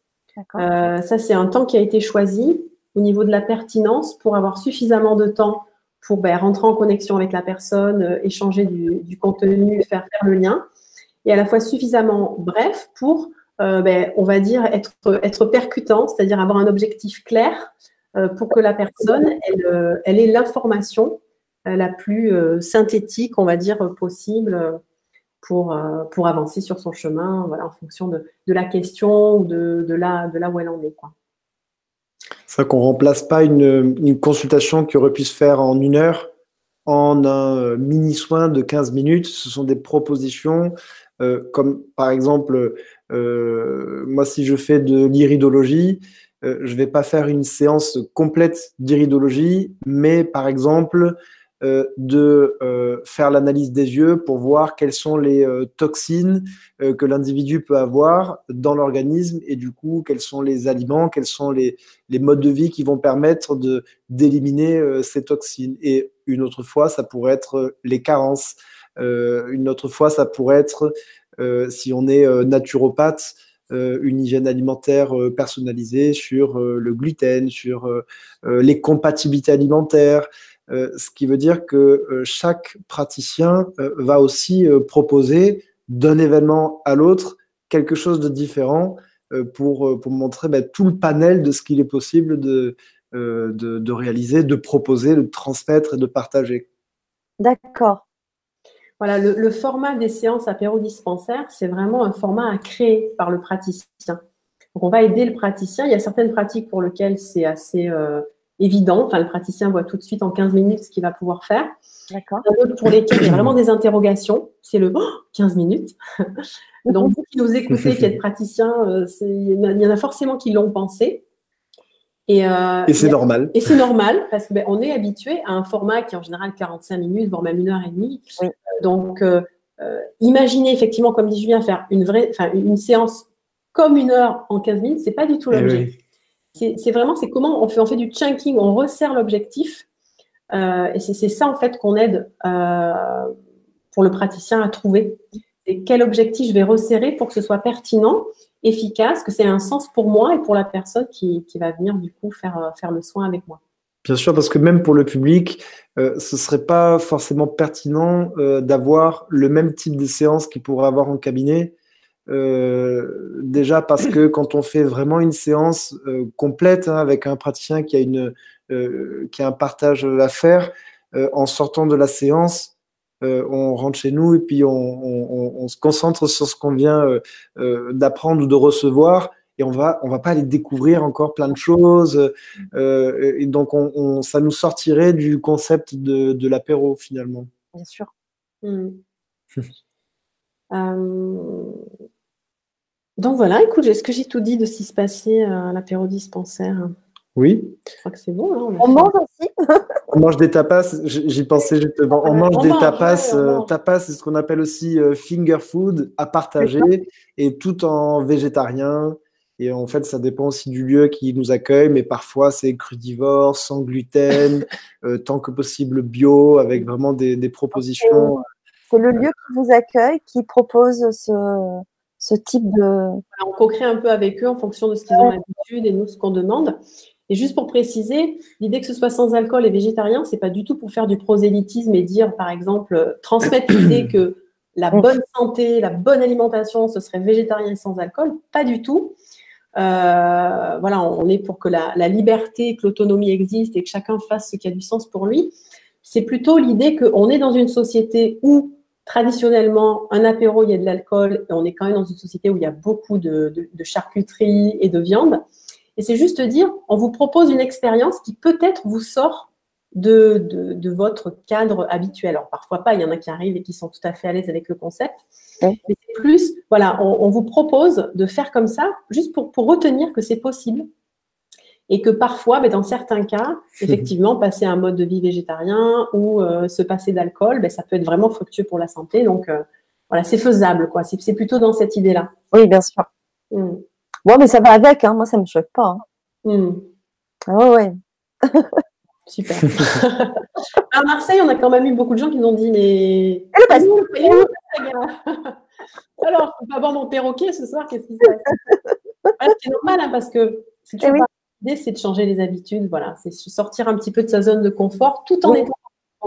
Euh, ça, c'est un temps qui a été choisi au niveau de la pertinence pour avoir suffisamment de temps pour ben, rentrer en connexion avec la personne, euh, échanger du, contenu, faire, faire le lien, et à la fois suffisamment bref pour, euh, ben, on va dire, être, être percutant, c'est-à-dire avoir un objectif clair pour que la personne, elle, elle ait l'information la plus synthétique, on va dire, possible pour, euh, pour avancer sur son chemin voilà, en fonction de, de la question ou de, de, là, de là où elle en est. Quoi. C'est vrai qu'on ne remplace pas une, consultation qui aurait pu se faire en une heure en un euh, mini soin de 15 minutes. Ce sont des propositions euh, comme par exemple, euh, moi si je fais de l'iridologie, euh, je ne vais pas faire une séance complète d'iridologie, mais par exemple, euh, de euh, faire l'analyse des yeux pour voir quelles sont les euh, toxines que l'individu peut avoir dans l'organisme et du coup quels sont les aliments, quels sont les, modes de vie qui vont permettre d'éliminer ces toxines. Et une autre fois, ça pourrait être les carences. une autre fois, ça pourrait être si on est naturopathe. une hygiène alimentaire personnalisée sur le gluten, sur les compatibilités alimentaires, euh, ce qui veut dire que euh, chaque praticien euh, va aussi proposer d'un événement à l'autre quelque chose de différent pour, pour montrer ben, tout le panel de ce qu'il est possible de, de, réaliser, de proposer, de transmettre et de partager. D'accord. Voilà, le, le, format des séances apéro-dispensaires, c'est vraiment un format à créer par le praticien. Donc, on va aider le praticien. Il y a certaines pratiques pour lesquelles c'est assez évident. Enfin, le praticien voit tout de suite en 15 minutes ce qu'il va pouvoir faire. D'accord. pour lesquels il y a vraiment des interrogations, c'est le 15 minutes. Donc, vous qui nous écoutez, qui êtes praticien, euh, il y en a forcément qui l'ont pensé. Et, euh, et c'est normal. Et c'est normal parce qu'on ben, est habitué à un format qui est en général 45 minutes, voire même une heure et demie. Donc, euh, imaginez effectivement, comme dit Julien, faire une vraie, enfin, une séance comme une heure en 15 minutes, c'est pas du tout eh l'objet. C'est vraiment, c'est comment on fait, on fait du chunking, on resserre l'objectif. Euh, et c'est ça, en fait, qu'on aide euh, pour le praticien à trouver. Et quel objectif je vais resserrer pour que ce soit pertinent, efficace, que c'est un sens pour moi et pour la personne qui, qui, va venir, du coup, faire, euh, faire le soin avec moi. Bien sûr, parce que même pour le public, euh, ce ne serait pas forcément pertinent euh, d'avoir le même type de séance qu'il pourrait avoir en cabinet. Euh, déjà parce que <clears throat> quand on fait vraiment une séance complète hein, avec un praticien qui a, une, qui a un partage à faire, en sortant de la séance, on rentre chez nous et puis on, on, on se concentre sur ce qu'on vient d'apprendre ou de recevoir et on va on va pas aller découvrir encore plein de choses et donc on, ça nous sortirait du concept de, de l'apéro finalement. Bien sûr. Mmh. <laughs> Euh, donc voilà, écoute, est-ce que j'ai tout dit de ce qui se passait à l'apéro dispensaire? Oui. Je crois que c'est bon. Hein, on, mange aussi. <laughs> on mange des tapas, j'y pensais justement. On mange des tapas. Euh, tapas, c'est ce qu'on appelle aussi euh, finger food à partager et tout en végétarien. Et en fait, ça dépend aussi du lieu qui nous accueille, mais parfois c'est crudivore, sans gluten, <laughs> tant que possible bio, avec vraiment des, des propositions. C'est le lieu qui vous accueille qui propose ce, ce type de. on co-crée un peu avec eux en fonction de ce qu'ils ont l'habitude et nous ce qu'on demande. Et juste pour préciser, l'idée que ce soit sans alcool et végétarien, c'est pas du tout pour faire du prosélytisme et dire, par exemple, transmettre l'idée <coughs> que la bonne santé, la bonne alimentation, ce serait végétarien et sans alcool. Pas du tout. Euh, voilà, on est pour que la, liberté, que l'autonomie existe et que chacun fasse ce qui a du sens pour lui. C'est plutôt l'idée qu'on est dans une société où traditionnellement, un apéro, il y a de l'alcool, et on est quand même dans une société où il y a beaucoup de, charcuterie et de viande. Et c'est juste dire, on vous propose une expérience qui peut-être vous sort de, votre cadre habituel. Alors parfois pas, il y en a qui arrivent et qui sont tout à fait à l'aise avec le concept. Mais c'est plus, voilà, on, vous propose de faire comme ça, juste pour, pour retenir que c'est possible et que parfois, mais dans certains cas, <laughs> effectivement, passer à un mode de vie végétarien ou se passer d'alcool, ben, ça peut être vraiment fructueux pour la santé. Donc, voilà, c'est faisable, quoi. C'est plutôt dans cette idée-là. Oui, bien sûr. Mm. Bon, mais ça va avec, hein. moi, ça ne me choque pas. Hein. Mm. Ah ouais. <laughs> Super. <laughs> <laughs> à Marseille, on a quand même eu beaucoup de gens qui nous ont dit Mais. Et le <laughs> Alors, on va boire mon perroquet ce soir, qu'est-ce qui se passe? C'est normal, hein, parce que si tu eh l'idée, c'est de changer les habitudes. Voilà, c'est sortir un petit peu de sa zone de confort tout en étant.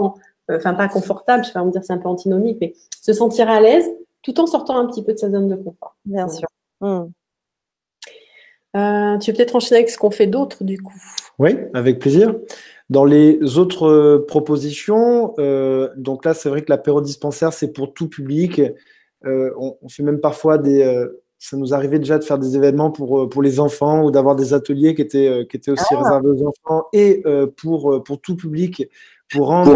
Euh, enfin, pas confortable, je vais me dire c'est un peu antinomique, mais se sentir à l'aise tout en sortant un petit peu de sa zone de confort. Bien sûr. Hmm. Euh, tu veux peut-être enchaîner avec ce qu'on fait d'autre du coup? Oui, avec plaisir. Dans les autres euh, propositions, euh, donc là, c'est vrai que l'apéro dispensaire, c'est pour tout public. On, fait même parfois des. ça nous arrivait déjà de faire des événements pour, pour les enfants ou d'avoir des ateliers qui étaient, qui étaient aussi ah. réservés aux enfants et pour, pour tout public, pour rendre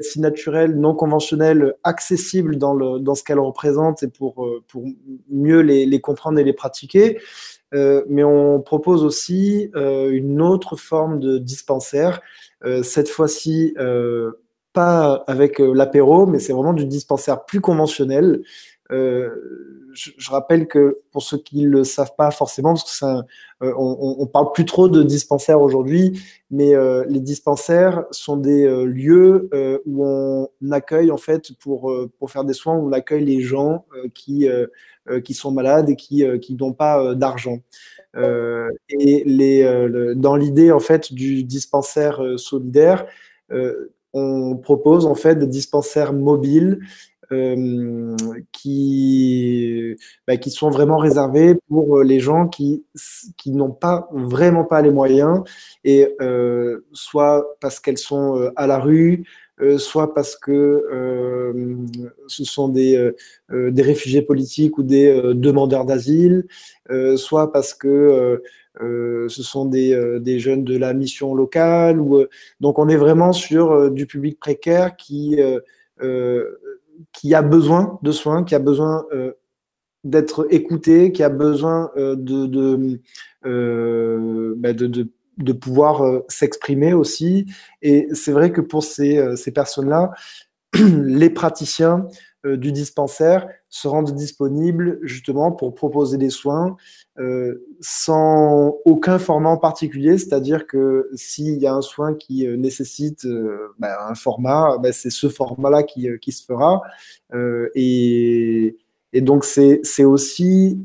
si naturel, non conventionnel, accessible dans, le, dans ce qu'elle représente et pour, pour mieux les, les, comprendre et les pratiquer. Euh, mais on propose aussi euh, une autre forme de dispensaire, euh, cette fois-ci pas avec l'apéro, mais c'est vraiment du dispensaire plus conventionnel. Je, rappelle que pour ceux qui ne le savent pas forcément, parce que ça, parle plus trop de dispensaires aujourd'hui, mais les dispensaires sont des lieux où on accueille en fait pour pour faire des soins, on accueille les gens qui qui sont malades et qui, euh, qui n'ont pas euh, d'argent. et les, dans l'idée en fait du dispensaire solidaire, on propose en fait des dispensaires mobiles qui, bah, qui sont vraiment réservés pour les gens qui, qui n'ont pas vraiment pas les moyens, et soit parce qu'elles sont à la rue, euh, soit parce que euh, ce sont des, euh, des réfugiés politiques ou des demandeurs d'asile, soit parce que ce sont des, des, jeunes de la mission locale. Ou, donc on est vraiment sur du public précaire qui, qui a besoin de soins, qui a besoin d'être écouté, qui a besoin de, de, bah, de pouvoir euh, s'exprimer aussi. Et c'est vrai que pour ces, euh, ces personnes-là, <clears throat> les praticiens euh, du dispensaire se rendent disponibles justement pour proposer des soins sans aucun format en particulier, c'est-à-dire que s'il y a un soin qui nécessite ben, un format, ben, c'est ce format-là qui, qui, se fera. Et, et, donc c'est aussi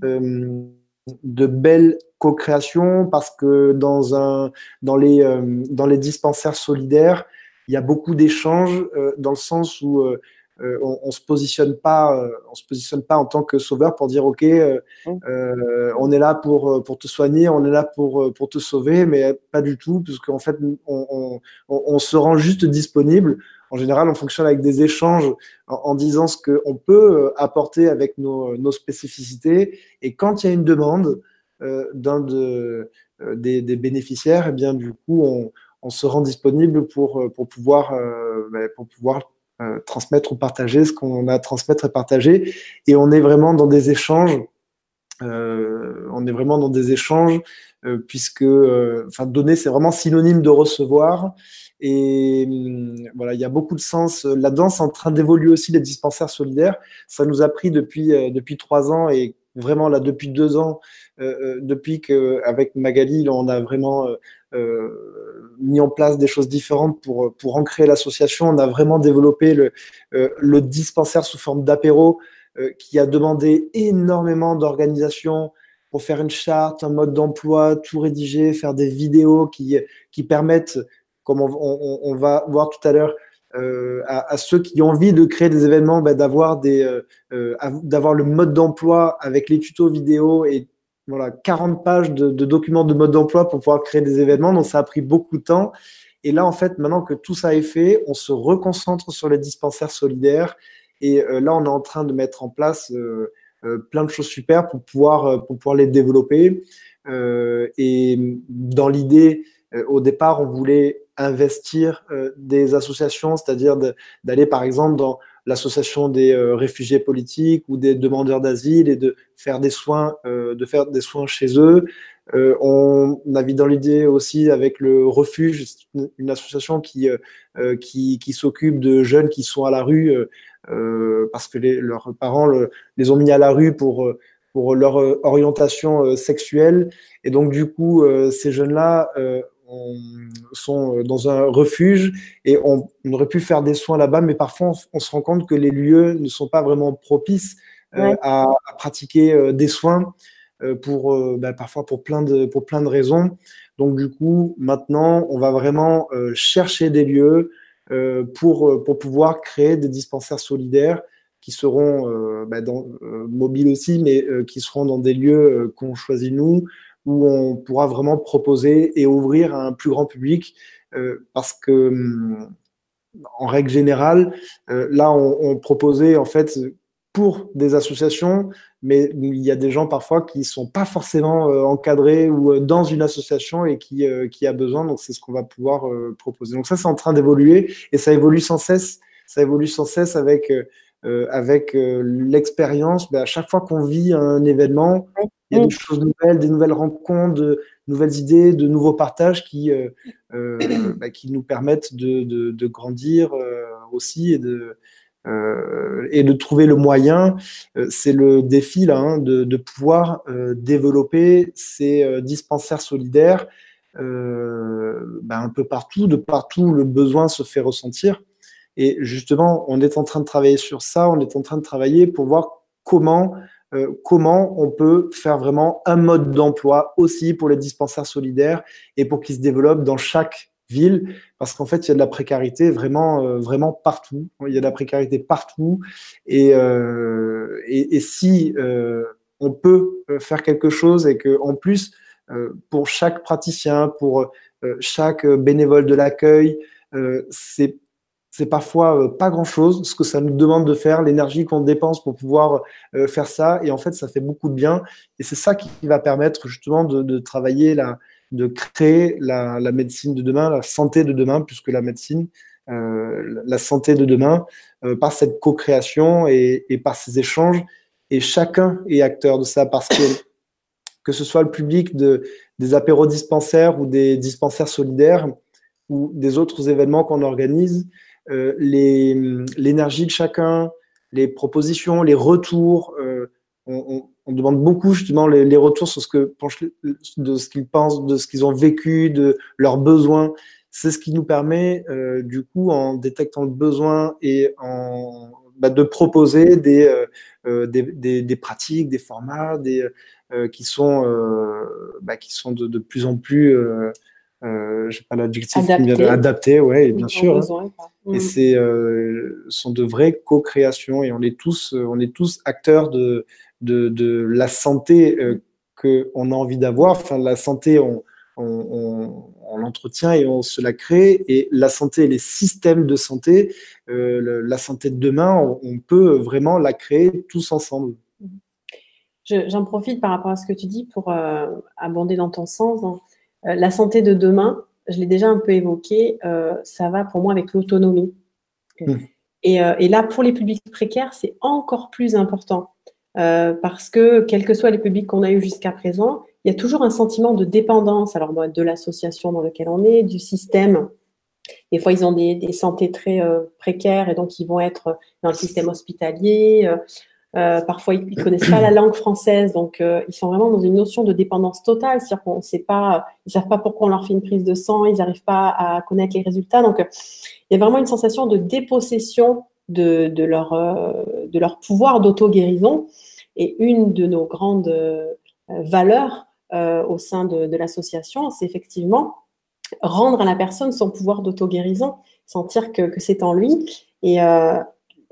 de belles co-création parce que dans, un, dans, les, euh, dans les dispensaires solidaires, il y a beaucoup d'échanges euh, dans le sens où euh, on, on, se positionne pas, on se positionne pas en tant que sauveur pour dire ok, on est là pour pour te soigner, on est là pour pour te sauver, mais pas du tout, parce qu'en fait on, se rend juste disponible. En général, on fonctionne avec des échanges en, disant ce qu'on peut apporter avec nos, nos spécificités, et quand il y a une demande, d'un de, euh, des, bénéficiaires, et eh bien du coup, on, se rend disponible pour, euh, pour pouvoir, ben, pour pouvoir transmettre ou partager ce qu'on a à transmettre et partager. Et on est vraiment dans des échanges. on est vraiment dans des échanges puisque, donner, c'est vraiment synonyme de recevoir. Et hum, voilà, il y a beaucoup de sens. La danse en train d'évoluer aussi, les dispensaires solidaires. Ça nous a pris depuis, depuis trois ans et vraiment là depuis deux ans, euh, euh, depuis qu'avec Magali, on a vraiment euh, mis en place des choses différentes pour, pour ancrer l'association. On a vraiment développé le, dispensaire sous forme d'apéro qui a demandé énormément d'organisation pour faire une charte, un mode d'emploi, tout rédiger, faire des vidéos qui, qui permettent, comme on, va voir tout à l'heure, euh, à, ceux qui ont envie de créer des événements, bah, d'avoir euh, euh, d'avoir le mode d'emploi avec les tutos vidéo et voilà 40 pages de, documents de mode d'emploi pour pouvoir créer des événements. Donc ça a pris beaucoup de temps. Et là, en fait, maintenant que tout ça est fait, on se reconcentre sur les dispensaires solidaires. Et là, on est en train de mettre en place plein de choses super pour pouvoir, pour pouvoir les développer. et dans l'idée, au départ, on voulait investir euh, des associations, c'est-à-dire d'aller par exemple dans l'association des euh, réfugiés politiques ou des demandeurs d'asile et de faire des soins, euh, de faire des soins chez eux. Euh, on navigue dans l'idée aussi avec le refuge, une association qui, qui, qui s'occupe de jeunes qui sont à la rue parce que les, leurs parents les ont mis à la rue pour pour leur orientation sexuelle. Et donc, du coup, ces jeunes-là on, sont dans un refuge et on, aurait pu faire des soins là-bas, mais parfois on, se rend compte que les lieux ne sont pas vraiment propices euh, à, pratiquer euh, des soins euh, pour bah, parfois pour plein de pour plein de raisons. Donc du coup, maintenant, on va vraiment chercher des lieux pour pour pouvoir créer des dispensaires solidaires qui seront bah, dans, mobiles aussi, mais qui seront dans des lieux qu'on choisit nous, où on pourra vraiment proposer et ouvrir à un plus grand public euh, parce que hum, en règle générale, euh, là on, proposait en fait pour des associations, mais il y a des gens parfois qui sont pas forcément euh, encadrés ou dans une association et qui, qui a besoin, donc c'est ce qu'on va pouvoir proposer. Donc ça c'est en train d'évoluer et ça évolue sans cesse, ça évolue sans cesse avec avec l'expérience. Ben, à chaque fois qu'on vit un événement, il y a des choses nouvelles, des nouvelles rencontres, de nouvelles idées, de nouveaux partages qui, euh, euh, bah, qui nous permettent de, de, grandir euh, aussi et de, et de trouver le moyen. C'est le défi là, hein, de, de, pouvoir développer ces dispensaires solidaires bah, un peu partout, de partout le besoin se fait ressentir. Et justement, on est en train de travailler sur ça, on est en train de travailler pour voir comment euh, comment on peut faire vraiment un mode d'emploi aussi pour les dispensaires solidaires et pour qu'ils se développent dans chaque ville, parce qu'en fait, il y a de la précarité vraiment, euh, vraiment partout. Il y a de la précarité partout. Et, euh, et, si on peut faire quelque chose et que, en plus, pour chaque praticien, pour chaque bénévole de l'accueil, c'est c'est parfois euh, pas grand-chose, ce que ça nous demande de faire, l'énergie qu'on dépense pour pouvoir euh, faire ça. Et en fait, ça fait beaucoup de bien. Et c'est ça qui va permettre justement de, travailler, la, de créer la, médecine de demain, la santé de demain, puisque la médecine, euh, la santé de demain, par cette co-création et, par ces échanges. Et chacun est acteur de ça parce que que ce soit le public de, des apéros dispensaires ou des dispensaires solidaires ou des autres événements qu'on organise, l'énergie de chacun, les propositions, les retours. Euh, on, demande beaucoup justement les, retours sur ce que de ce qu'ils pensent, de ce qu'ils ont vécu, de leurs besoins. C'est ce qui nous permet, euh, du coup, en détectant le besoin et en bah, de proposer des, des, des, pratiques, des formats, des, qui sont bah, qui sont de, de, plus en plus euh, j'ai pas l'adjectif adapté, adapté ouais, bien sûr. Hein. Et mm. c'est euh, sont de vraies co-créations et on est tous, euh, on est tous acteurs de, de, de la santé euh, que qu'on a envie d'avoir. Enfin, la santé, on, on, on, l'entretient et on se la crée. Et la santé, les systèmes de santé, euh, la santé de demain, on, peut vraiment la créer tous ensemble. J'en profite par rapport à ce que tu dis pour euh, abonder dans ton sens. Hein. Euh, la santé de demain, je l'ai déjà un peu évoqué, euh, ça va pour moi avec l'autonomie. Hmm. Euh, et, là, pour les publics précaires, c'est encore plus important. parce que, quels que soient les publics qu'on a eus jusqu'à présent, il y a toujours un sentiment de dépendance, alors de l'association dans laquelle on est, du système. Des fois, ils ont des, des santé très précaires et donc ils vont être dans le système hospitalier. Euh, parfois, ils ne connaissent pas la langue française, donc euh, ils sont vraiment dans une notion de dépendance totale, c'est-à-dire qu'on sait pas, ils savent pas pourquoi on leur fait une prise de sang, ils n'arrivent pas à connaître les résultats. Donc, il y a vraiment une sensation de dépossession de, leur, euh, de leur pouvoir d'auto-guérison. Et une de nos grandes valeurs au sein de, l'association, c'est effectivement rendre à la personne son pouvoir d'auto-guérison, sentir que c'est en lui. Et,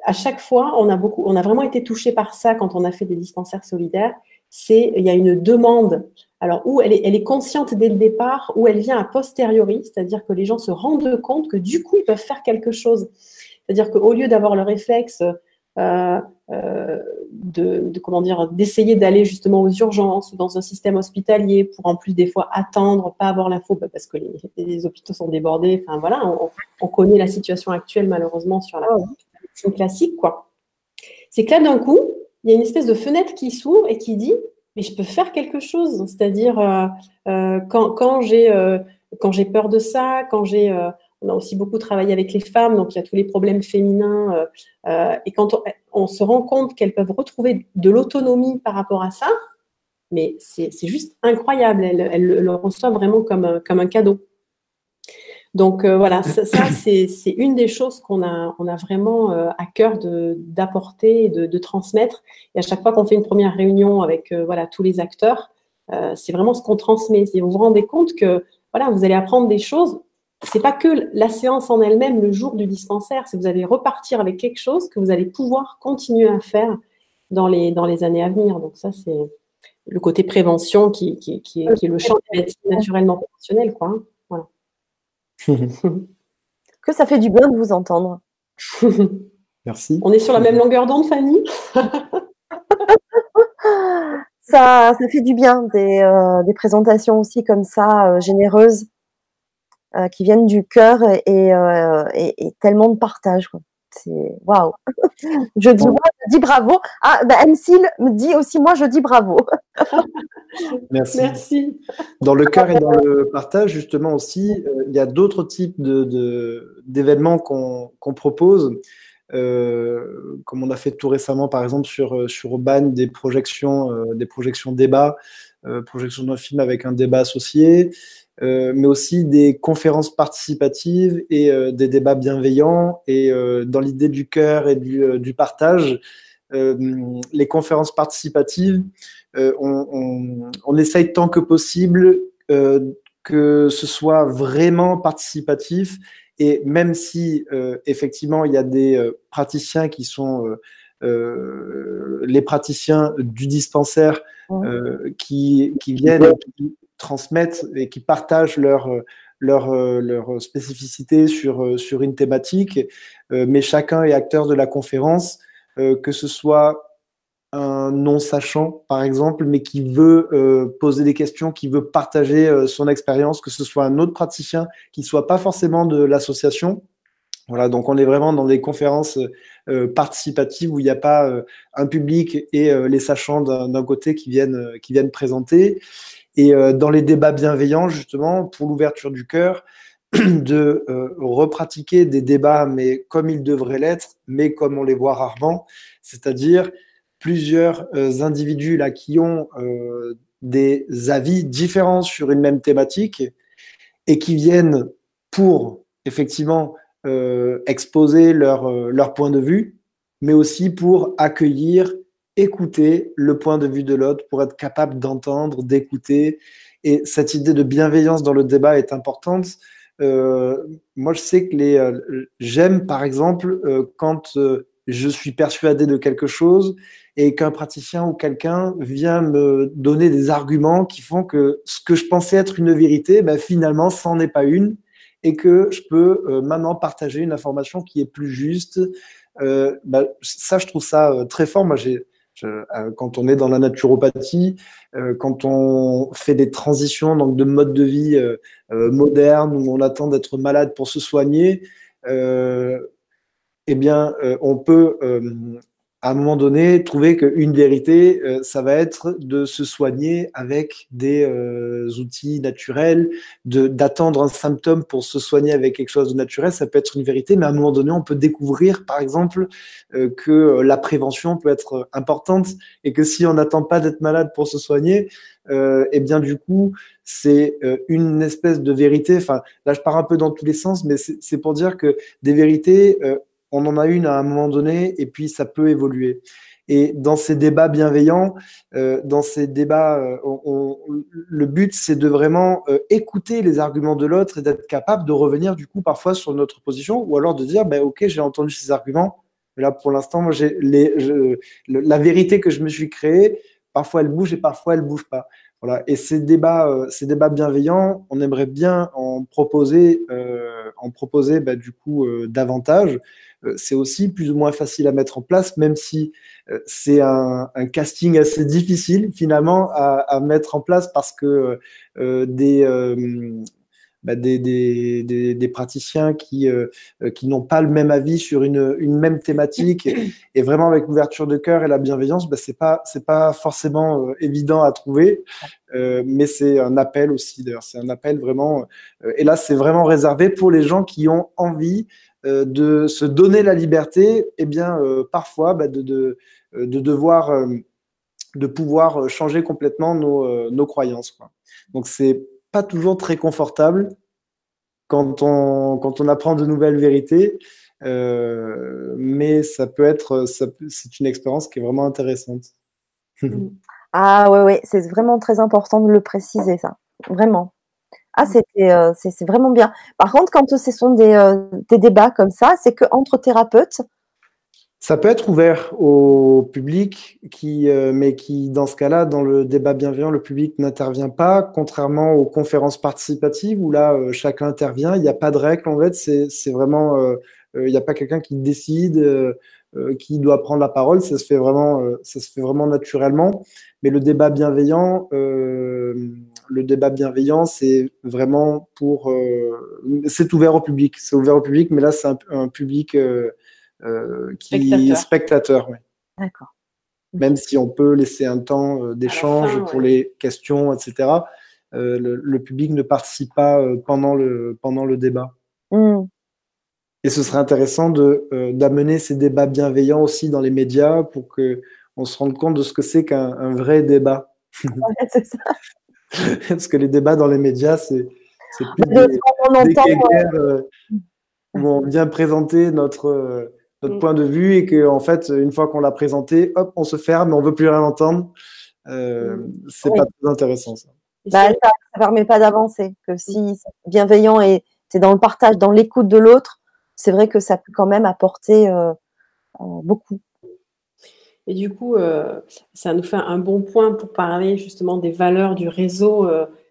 à chaque fois, on a beaucoup, on a vraiment été touché par ça quand on a fait des dispensaires solidaires. C'est, il y a une demande. Alors, où elle est, consciente dès le départ, où elle vient a posteriori, c'est-à-dire que les gens se rendent compte que du coup, ils peuvent faire quelque chose. C'est-à-dire qu'au lieu d'avoir le réflexe euh, euh, de, comment dire, d'essayer d'aller justement aux urgences ou dans un système hospitalier pour en plus des fois attendre, pas avoir l'info bah, parce que les, hôpitaux sont débordés. Enfin voilà, on, on, connaît la situation actuelle malheureusement sur la, c'est classique, quoi. C'est que là, d'un coup, il y a une espèce de fenêtre qui s'ouvre et qui dit mais je peux faire quelque chose. C'est-à-dire, quand, quand j'ai quand j'ai peur de ça, quand j'ai on a aussi beaucoup travaillé avec les femmes, donc il y a tous les problèmes féminins. et quand on, se rend compte qu'elles peuvent retrouver de l'autonomie par rapport à ça, mais c'est juste incroyable. Elles, le reçoivent vraiment comme un cadeau. Donc euh, voilà, ça, <clears throat> c'est une des choses qu'on a, on a vraiment euh, à cœur d'apporter, de, de, transmettre. Et à chaque fois qu'on fait une première réunion avec euh, voilà tous les acteurs, c'est vraiment ce qu'on transmet. Si vous vous rendez compte que voilà, vous allez apprendre des choses. C'est pas que la séance en elle-même le jour du dispensaire, c'est que vous allez repartir avec quelque chose que vous allez pouvoir continuer à faire dans les, dans les années à venir. Donc ça, c'est le côté prévention qui, qui, qui, est, qui est, le champ naturellement professionnel. Quoi. <laughs> Que ça fait du bien de vous entendre. <laughs> Merci. On est sur la même longueur d'onde, Fanny <laughs> ça, ça fait du bien des, euh, présentations aussi comme ça, euh, généreuses, euh, qui viennent du cœur et, et, tellement de partage. C'est waouh. <laughs> Je dis moi, je dis bravo. Ah, bah, me dit aussi moi, je dis bravo. <laughs> Merci. Merci. Dans le cœur et dans le <laughs> partage, justement aussi, euh, il y a d'autres types d'événements de, qu'on propose. Euh, comme on a fait tout récemment, par exemple, sur, euh, sur Urban, des projections, des projections débats, projection d'un film avec un débat associé. Euh, mais aussi des conférences participatives et euh, des débats bienveillants. Et euh, dans l'idée du cœur et du, du partage, les conférences participatives, on, on, on, essaye tant que possible que ce soit vraiment participatif. Et même si effectivement il y a des praticiens qui sont les praticiens du dispensaire qui, qui, viennent, transmettent et qui partagent leur, leur, leur spécificité sur, sur une thématique, euh, mais chacun est acteur de la conférence, euh, que ce soit un non-sachant, par exemple, mais qui veut euh, poser des questions, qui veut partager son expérience, que ce soit un autre praticien qui ne soit pas forcément de l'association. Voilà, donc on est vraiment dans des conférences participatives où il n'y a pas un public et les sachants d'un côté qui viennent, qui viennent présenter. Et euh, dans les débats bienveillants, justement, pour l'ouverture du cœur, <clears throat> de euh, repratiquer des débats, mais comme ils devraient l'être, mais comme on les voit rarement, c'est-à-dire plusieurs euh, individus là qui ont des avis différents sur une même thématique et qui viennent pour effectivement exposer leur, leur point de vue, mais aussi pour accueillir écouter le point de vue de l'autre, pour être capable d'entendre, d'écouter. Et cette idée de bienveillance dans le débat est importante. Euh, moi, je sais que les, euh, j'aime, par exemple, euh, quand je suis persuadé de quelque chose et qu'un praticien ou quelqu'un vient me donner des arguments qui font que ce que je pensais être une vérité, ben, finalement, n'en est pas une et que je peux maintenant partager une information qui est plus juste. Ben, ça, je trouve ça très fort. Moi, j'ai quand on est dans la naturopathie, euh, quand on fait des transitions donc de mode de vie euh, moderne où on attend d'être malade pour se soigner, eh bien, on peut à un moment donné, trouver qu'une vérité, euh, ça va être de se soigner avec des euh, outils naturels, d'attendre un symptôme pour se soigner avec quelque chose de naturel, ça peut être une vérité, mais à un moment donné, on peut découvrir, par exemple, euh, que la prévention peut être importante et que si on n'attend pas d'être malade pour se soigner, eh bien, du coup, c'est une espèce de vérité. Enfin, là, je pars un peu dans tous les sens, mais c'est pour dire que des vérités, on en a une à un moment donné et puis ça peut évoluer. Et dans ces débats bienveillants, euh, dans ces débats, euh, le but c'est de vraiment euh, écouter les arguments de l'autre et d'être capable de revenir du coup parfois sur notre position ou alors de dire ben, ok j'ai entendu ces arguments, mais là pour l'instant la vérité que je me suis créée, parfois elle bouge et parfois elle bouge pas. Et ces débats, ces débats bienveillants, on aimerait bien en proposer, en proposer bah, du coup davantage. Euh, c'est aussi plus ou moins facile à mettre en place, même si euh, c'est un, casting assez difficile finalement à, mettre en place parce que euh, des, bah, des, des, des, praticiens qui, qui n'ont pas le même avis sur une, une même thématique. Et, vraiment, avec l'ouverture de cœur et la bienveillance, bah, c'est pas, c'est pas forcément évident à trouver. mais c'est un appel aussi, d'ailleurs. C'est un appel vraiment. et là, c'est vraiment réservé pour les gens qui ont envie de se donner la liberté, et eh bien, parfois, bah, de, de, de, devoir de pouvoir euh, changer complètement nos, euh, nos croyances. Donc, c'est pas toujours très confortable quand on, quand on apprend de nouvelles vérités, euh, mais ça peut être, c'est une expérience qui est vraiment intéressante. Mm. <laughs> ah ouais, ouais, c'est vraiment très important de le préciser, ça, vraiment. Ah, mm. c'est vraiment bien. Par contre, quand ce sont des, des débats comme ça, c'est qu'entre thérapeutes, ça peut être ouvert au public, qui, euh, mais qui, dans ce cas-là, dans le débat bienveillant, le public n'intervient pas, contrairement aux conférences participatives où là, euh, chacun intervient. Il n'y a pas de règle, en fait. C'est vraiment, euh, il n'y a pas quelqu'un qui décide, qui doit prendre la parole. Ça se fait vraiment, ça se fait vraiment naturellement. Mais le débat bienveillant, le débat bienveillant, c'est vraiment pour, c'est ouvert au public. C'est ouvert au public, mais là, c'est un, un, public euh, qui spectateur. D'accord. Même si on peut laisser un temps euh, d'échange pour les questions, etc. Euh, le, public ne participe pas pendant le, pendant le débat. Hmm. Et ce serait intéressant d'amener ces débats bienveillants aussi dans les médias pour qu'on se rende compte de ce que c'est qu'un vrai débat. c'est ça. <laughs> Parce que les débats dans les médias, c'est plus des, des où on vient présenter notre, notre mm. point de vue et que en fait une fois qu'on l'a présenté hop on se ferme on veut plus rien entendre. Euh, mm. c'est pas très intéressant ça. Bah, ça, ne permet pas d'avancer que si mm. c'est bienveillant et c'est dans le partage dans l'écoute de l'autre c'est vrai que ça peut quand même apporter euh, euh, beaucoup. Et du coup ça nous fait un bon point pour parler justement des valeurs du réseau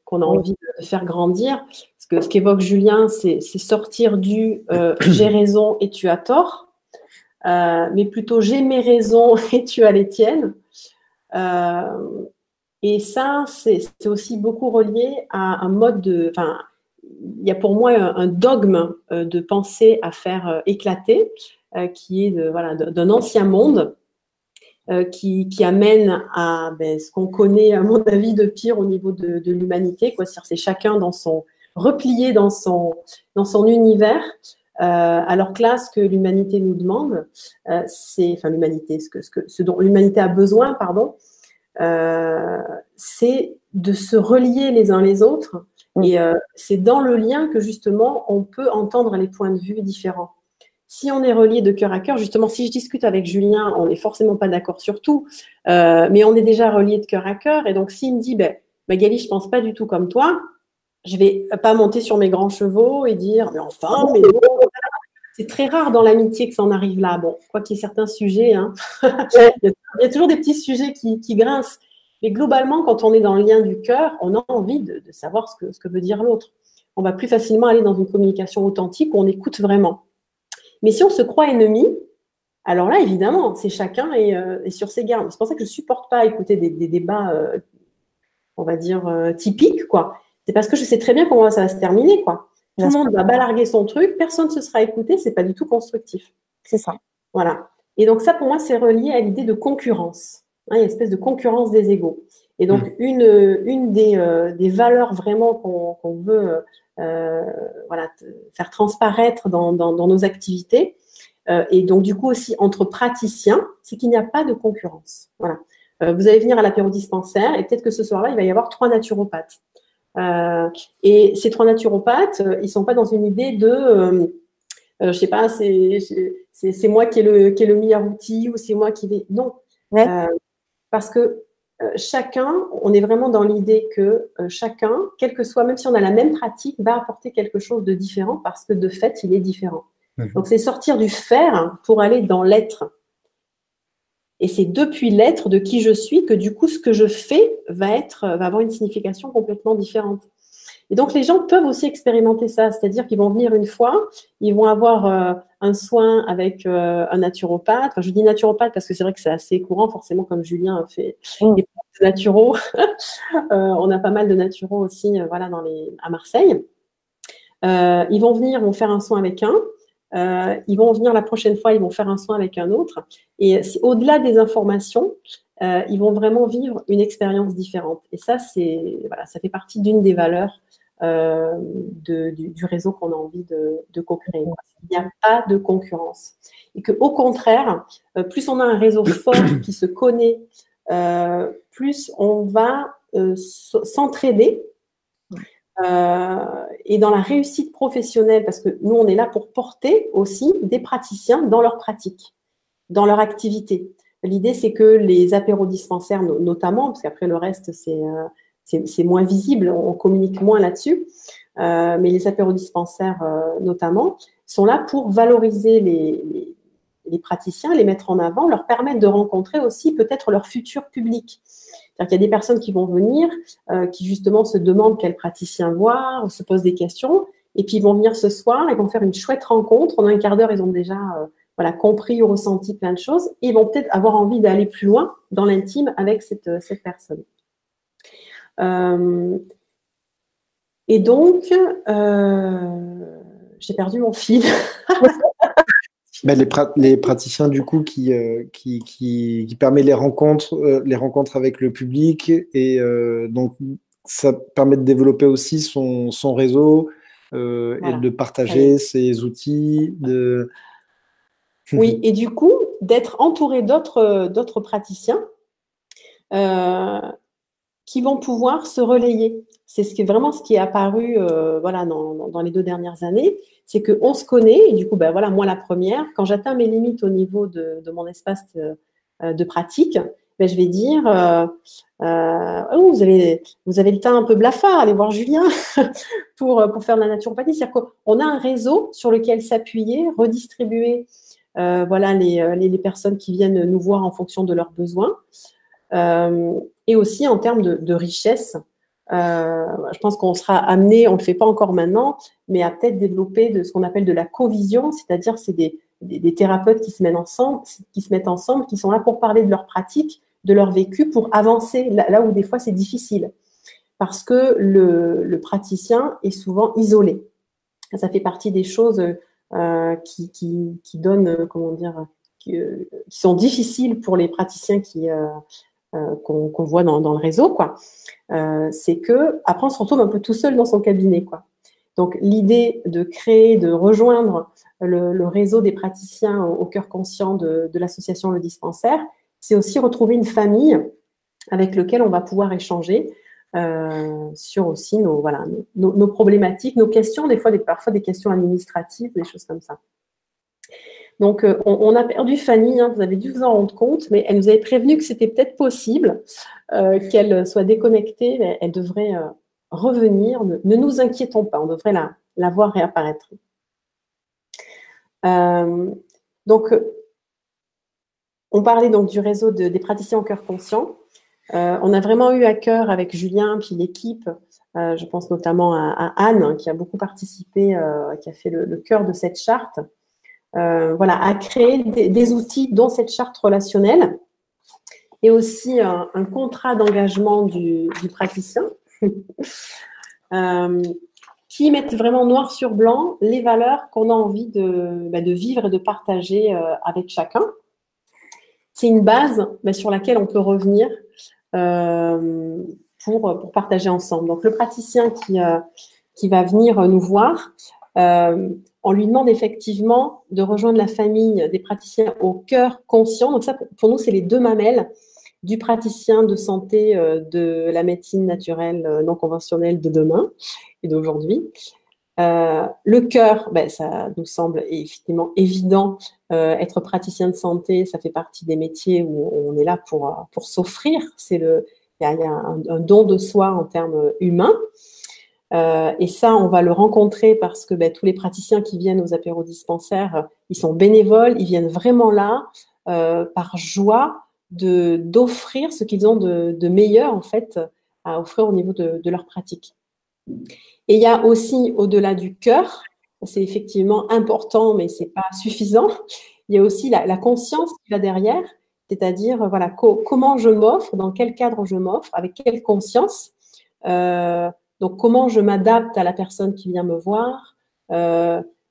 qu'on a envie de faire grandir. Parce que ce qu'évoque Julien c'est sortir du <clears throat> j'ai raison et tu as tort euh, mais plutôt j'ai mes raisons <laughs> et tu as les tiennes. Euh, et ça, c'est aussi beaucoup relié à un mode de. Enfin, il y a pour moi un, dogme euh, de pensée à faire éclater, qui est voilà, d'un ancien monde. qui, amène à ben, ce qu'on connaît, à mon avis, de pire au niveau de, l'humanité. C'est chacun dans son replié dans son, dans son univers, alors que là, ce que l'humanité nous demande, euh, c'est, enfin l'humanité, ce, que, ce, que, ce dont l'humanité a besoin, pardon, euh, c'est de se relier les uns les autres. Mm. Et c'est dans le lien que justement on peut entendre les points de vue différents. Si on est relié de cœur à cœur, justement, si je discute avec Julien, on n'est forcément pas d'accord sur tout, mais on est déjà relié de cœur à cœur. Et donc, s'il me dit, ben, Magali, je pense pas du tout comme toi, je vais pas monter sur mes grands chevaux et dire mais enfin, mais c'est très rare dans l'amitié que ça en arrive là. Bon, quoi qu'il y ait certains sujets, hein. <laughs> il y a toujours des petits sujets qui, grincent. Mais globalement, quand on est dans le lien du cœur, on a envie de, savoir ce que, ce que veut dire l'autre. On va plus facilement aller dans une communication authentique où on écoute vraiment. Mais si on se croit ennemi, alors là, évidemment, c'est chacun est, euh, sur ses gardes. C'est pour ça que je ne supporte pas écouter des, débats, euh, on va dire, euh, typiques, quoi c'est parce que je sais très bien comment ça va se terminer, quoi. Tout le monde va balarguer son truc, personne ne se sera écouté, c'est pas du tout constructif. C'est ça. Voilà. Et donc ça, pour moi, c'est relié à l'idée de concurrence. Hein, il y a une espèce de concurrence des égaux. Et donc, mmh. une, une des, euh, des valeurs vraiment qu'on veut euh, voilà, faire transparaître dans, dans, nos activités, euh, et donc du coup aussi entre praticiens, c'est qu'il n'y a pas de concurrence. Voilà. vous allez venir à l'apéro dispensaire et peut-être que ce soir-là, il va y avoir trois naturopathes. Euh, et ces trois naturopathes, euh, ils sont pas dans une idée de, euh, je sais pas, c'est moi qui ai, le, qui est le meilleur outil ou c'est moi qui vais. Non. parce que chacun, on est vraiment dans l'idée que chacun, quel que soit, même si on a la même pratique, va apporter quelque chose de différent parce que de fait, il est différent. Donc, c'est sortir du faire pour aller dans l'être. Et c'est depuis l'être de qui je suis que du coup, ce que je fais va, être, va avoir une signification complètement différente. Et donc, les gens peuvent aussi expérimenter ça, c'est-à-dire qu'ils vont venir une fois, ils vont avoir euh, un soin avec euh, un naturopathe. Enfin, je dis naturopathe parce que c'est vrai que c'est assez courant, forcément, comme Julien a fait mmh. des naturaux. <laughs> Euh, on a pas mal de naturaux aussi, voilà, dans les, à Marseille. ils vont venir, vont faire un soin avec un, ils vont venir la prochaine fois, ils vont faire un soin avec un autre. Et au-delà des informations, ils vont vraiment vivre une expérience différente. Et ça, c'est voilà, ça fait partie d'une des valeurs euh, du, réseau qu'on a envie de, co-créer. Il n'y a pas de concurrence. Et qu'au contraire, euh, plus on a un réseau <coughs> fort qui se connaît, euh, plus on va s'entraider. Et dans la réussite professionnelle, parce que nous, on est là pour porter aussi des praticiens dans leur pratique, dans leur activité. L'idée, c'est que les apérodispensaires, notamment, parce qu'après le reste, c'est c'est moins visible, on communique moins là-dessus. Euh, mais les apérodispensaires euh, notamment sont là pour valoriser les, les, praticiens, les mettre en avant, leur permettre de rencontrer aussi peut-être leur futur public. C'est-à-dire qu'il y a des personnes qui vont venir, euh, qui justement se demandent quel praticien voir, se posent des questions, et puis ils vont venir ce soir, ils vont faire une chouette rencontre. En un quart d'heure, ils ont déjà voilà, compris ou ressenti plein de choses, et ils vont peut-être avoir envie d'aller plus loin dans l'intime avec cette, cette personne. Euh, et donc, euh, j'ai perdu mon fil. <laughs> Ben, les, les, praticiens du coup qui, euh, qui, qui, qui, permet les rencontres, les rencontres avec le public et donc ça permet de développer aussi son, son réseau et de partager ses outils. De... <laughs> Oui, et du coup d'être entouré d'autres d'autres praticiens qui vont pouvoir se relayer. C'est ce vraiment ce qui est apparu euh, voilà, dans, dans, les deux dernières années, c'est qu'on se connaît, et du coup, ben, voilà, moi la première, quand j'atteins mes limites au niveau de, de mon espace de, euh, de pratique, ben, je vais dire, euh, euh oh, vous, avez, vous avez le temps un peu blafard, allez voir Julien <laughs> pour, pour faire de la naturopathie. C'est-à-dire qu'on a un réseau sur lequel s'appuyer, redistribuer euh, voilà, les, les, personnes qui viennent nous voir en fonction de leurs besoins. Euh, et aussi en termes de, richesse. Euh, je pense qu'on sera amené, on ne le fait pas encore maintenant, mais à peut-être développer de ce qu'on appelle de la co-vision, c'est-à-dire c'est des, des, thérapeutes qui se mettent ensemble, qui se mettent ensemble, qui sont là pour parler de leur pratique, de leur vécu, pour avancer là, où des fois c'est difficile, parce que le, le, praticien est souvent isolé. Ça fait partie des choses euh, qui, qui, qui, donnent, comment dire, euh, qui, sont difficiles pour les praticiens qui, euh, qu'on voit dans, le réseau, quoi. Euh, c'est que après on se retrouve un peu tout seul dans son cabinet, quoi. Donc l'idée de créer, de rejoindre le, réseau des praticiens au, cœur conscient de, l'association Le Dispensaire, c'est aussi retrouver une famille avec laquelle on va pouvoir échanger euh, sur aussi nos, voilà, nos, problématiques, nos questions, des fois, des, parfois des questions administratives, des choses comme ça. Donc, euh, on, a perdu Fanny, hein, vous avez dû vous en rendre compte, mais elle nous avait prévenu que c'était peut-être possible euh, qu'elle soit déconnectée, elle devrait euh, revenir. Ne, nous inquiétons pas, on devrait la, voir réapparaître. donc, on parlait donc du réseau des praticiens en cœur conscient. on a vraiment eu à cœur avec Julien, puis l'équipe, je pense notamment à, Anne, qui a beaucoup participé, qui a fait le cœur de cette charte. Euh, voilà, à créer des, outils dont cette charte relationnelle et aussi un, contrat d'engagement du, praticien <laughs> euh, qui mettent vraiment noir sur blanc les valeurs qu'on a envie de, bah, vivre et de partager euh, avec chacun. C'est une base bah, sur laquelle on peut revenir pour, partager ensemble. Donc le praticien qui va venir nous voir, on lui demande effectivement de rejoindre la famille des praticiens au cœur conscient. Donc ça, pour nous, c'est les deux mamelles du praticien de santé euh, de la médecine naturelle euh, non conventionnelle de demain et d'aujourd'hui. Euh, le cœur, ben, ça nous semble effectivement évident. être praticien de santé, ça fait partie des métiers où on est là pour, pour s'offrir. C'est le, il y a, un, un, don de soi en termes humains. Euh, et ça, on va le rencontrer parce que ben, tous les praticiens qui viennent aux apérodispensaires, ils sont bénévoles, ils viennent vraiment là euh, par joie de d'offrir ce qu'ils ont de, de, meilleur en fait à offrir au niveau de, de leur pratique. Et il y a aussi au-delà du cœur, c'est effectivement important, mais c'est pas suffisant. Il y a aussi la, la conscience qui va derrière, c'est-à-dire voilà comment je m'offre, dans quel cadre je m'offre, avec quelle conscience. Euh, donc, comment je m'adapte à la personne qui vient me voir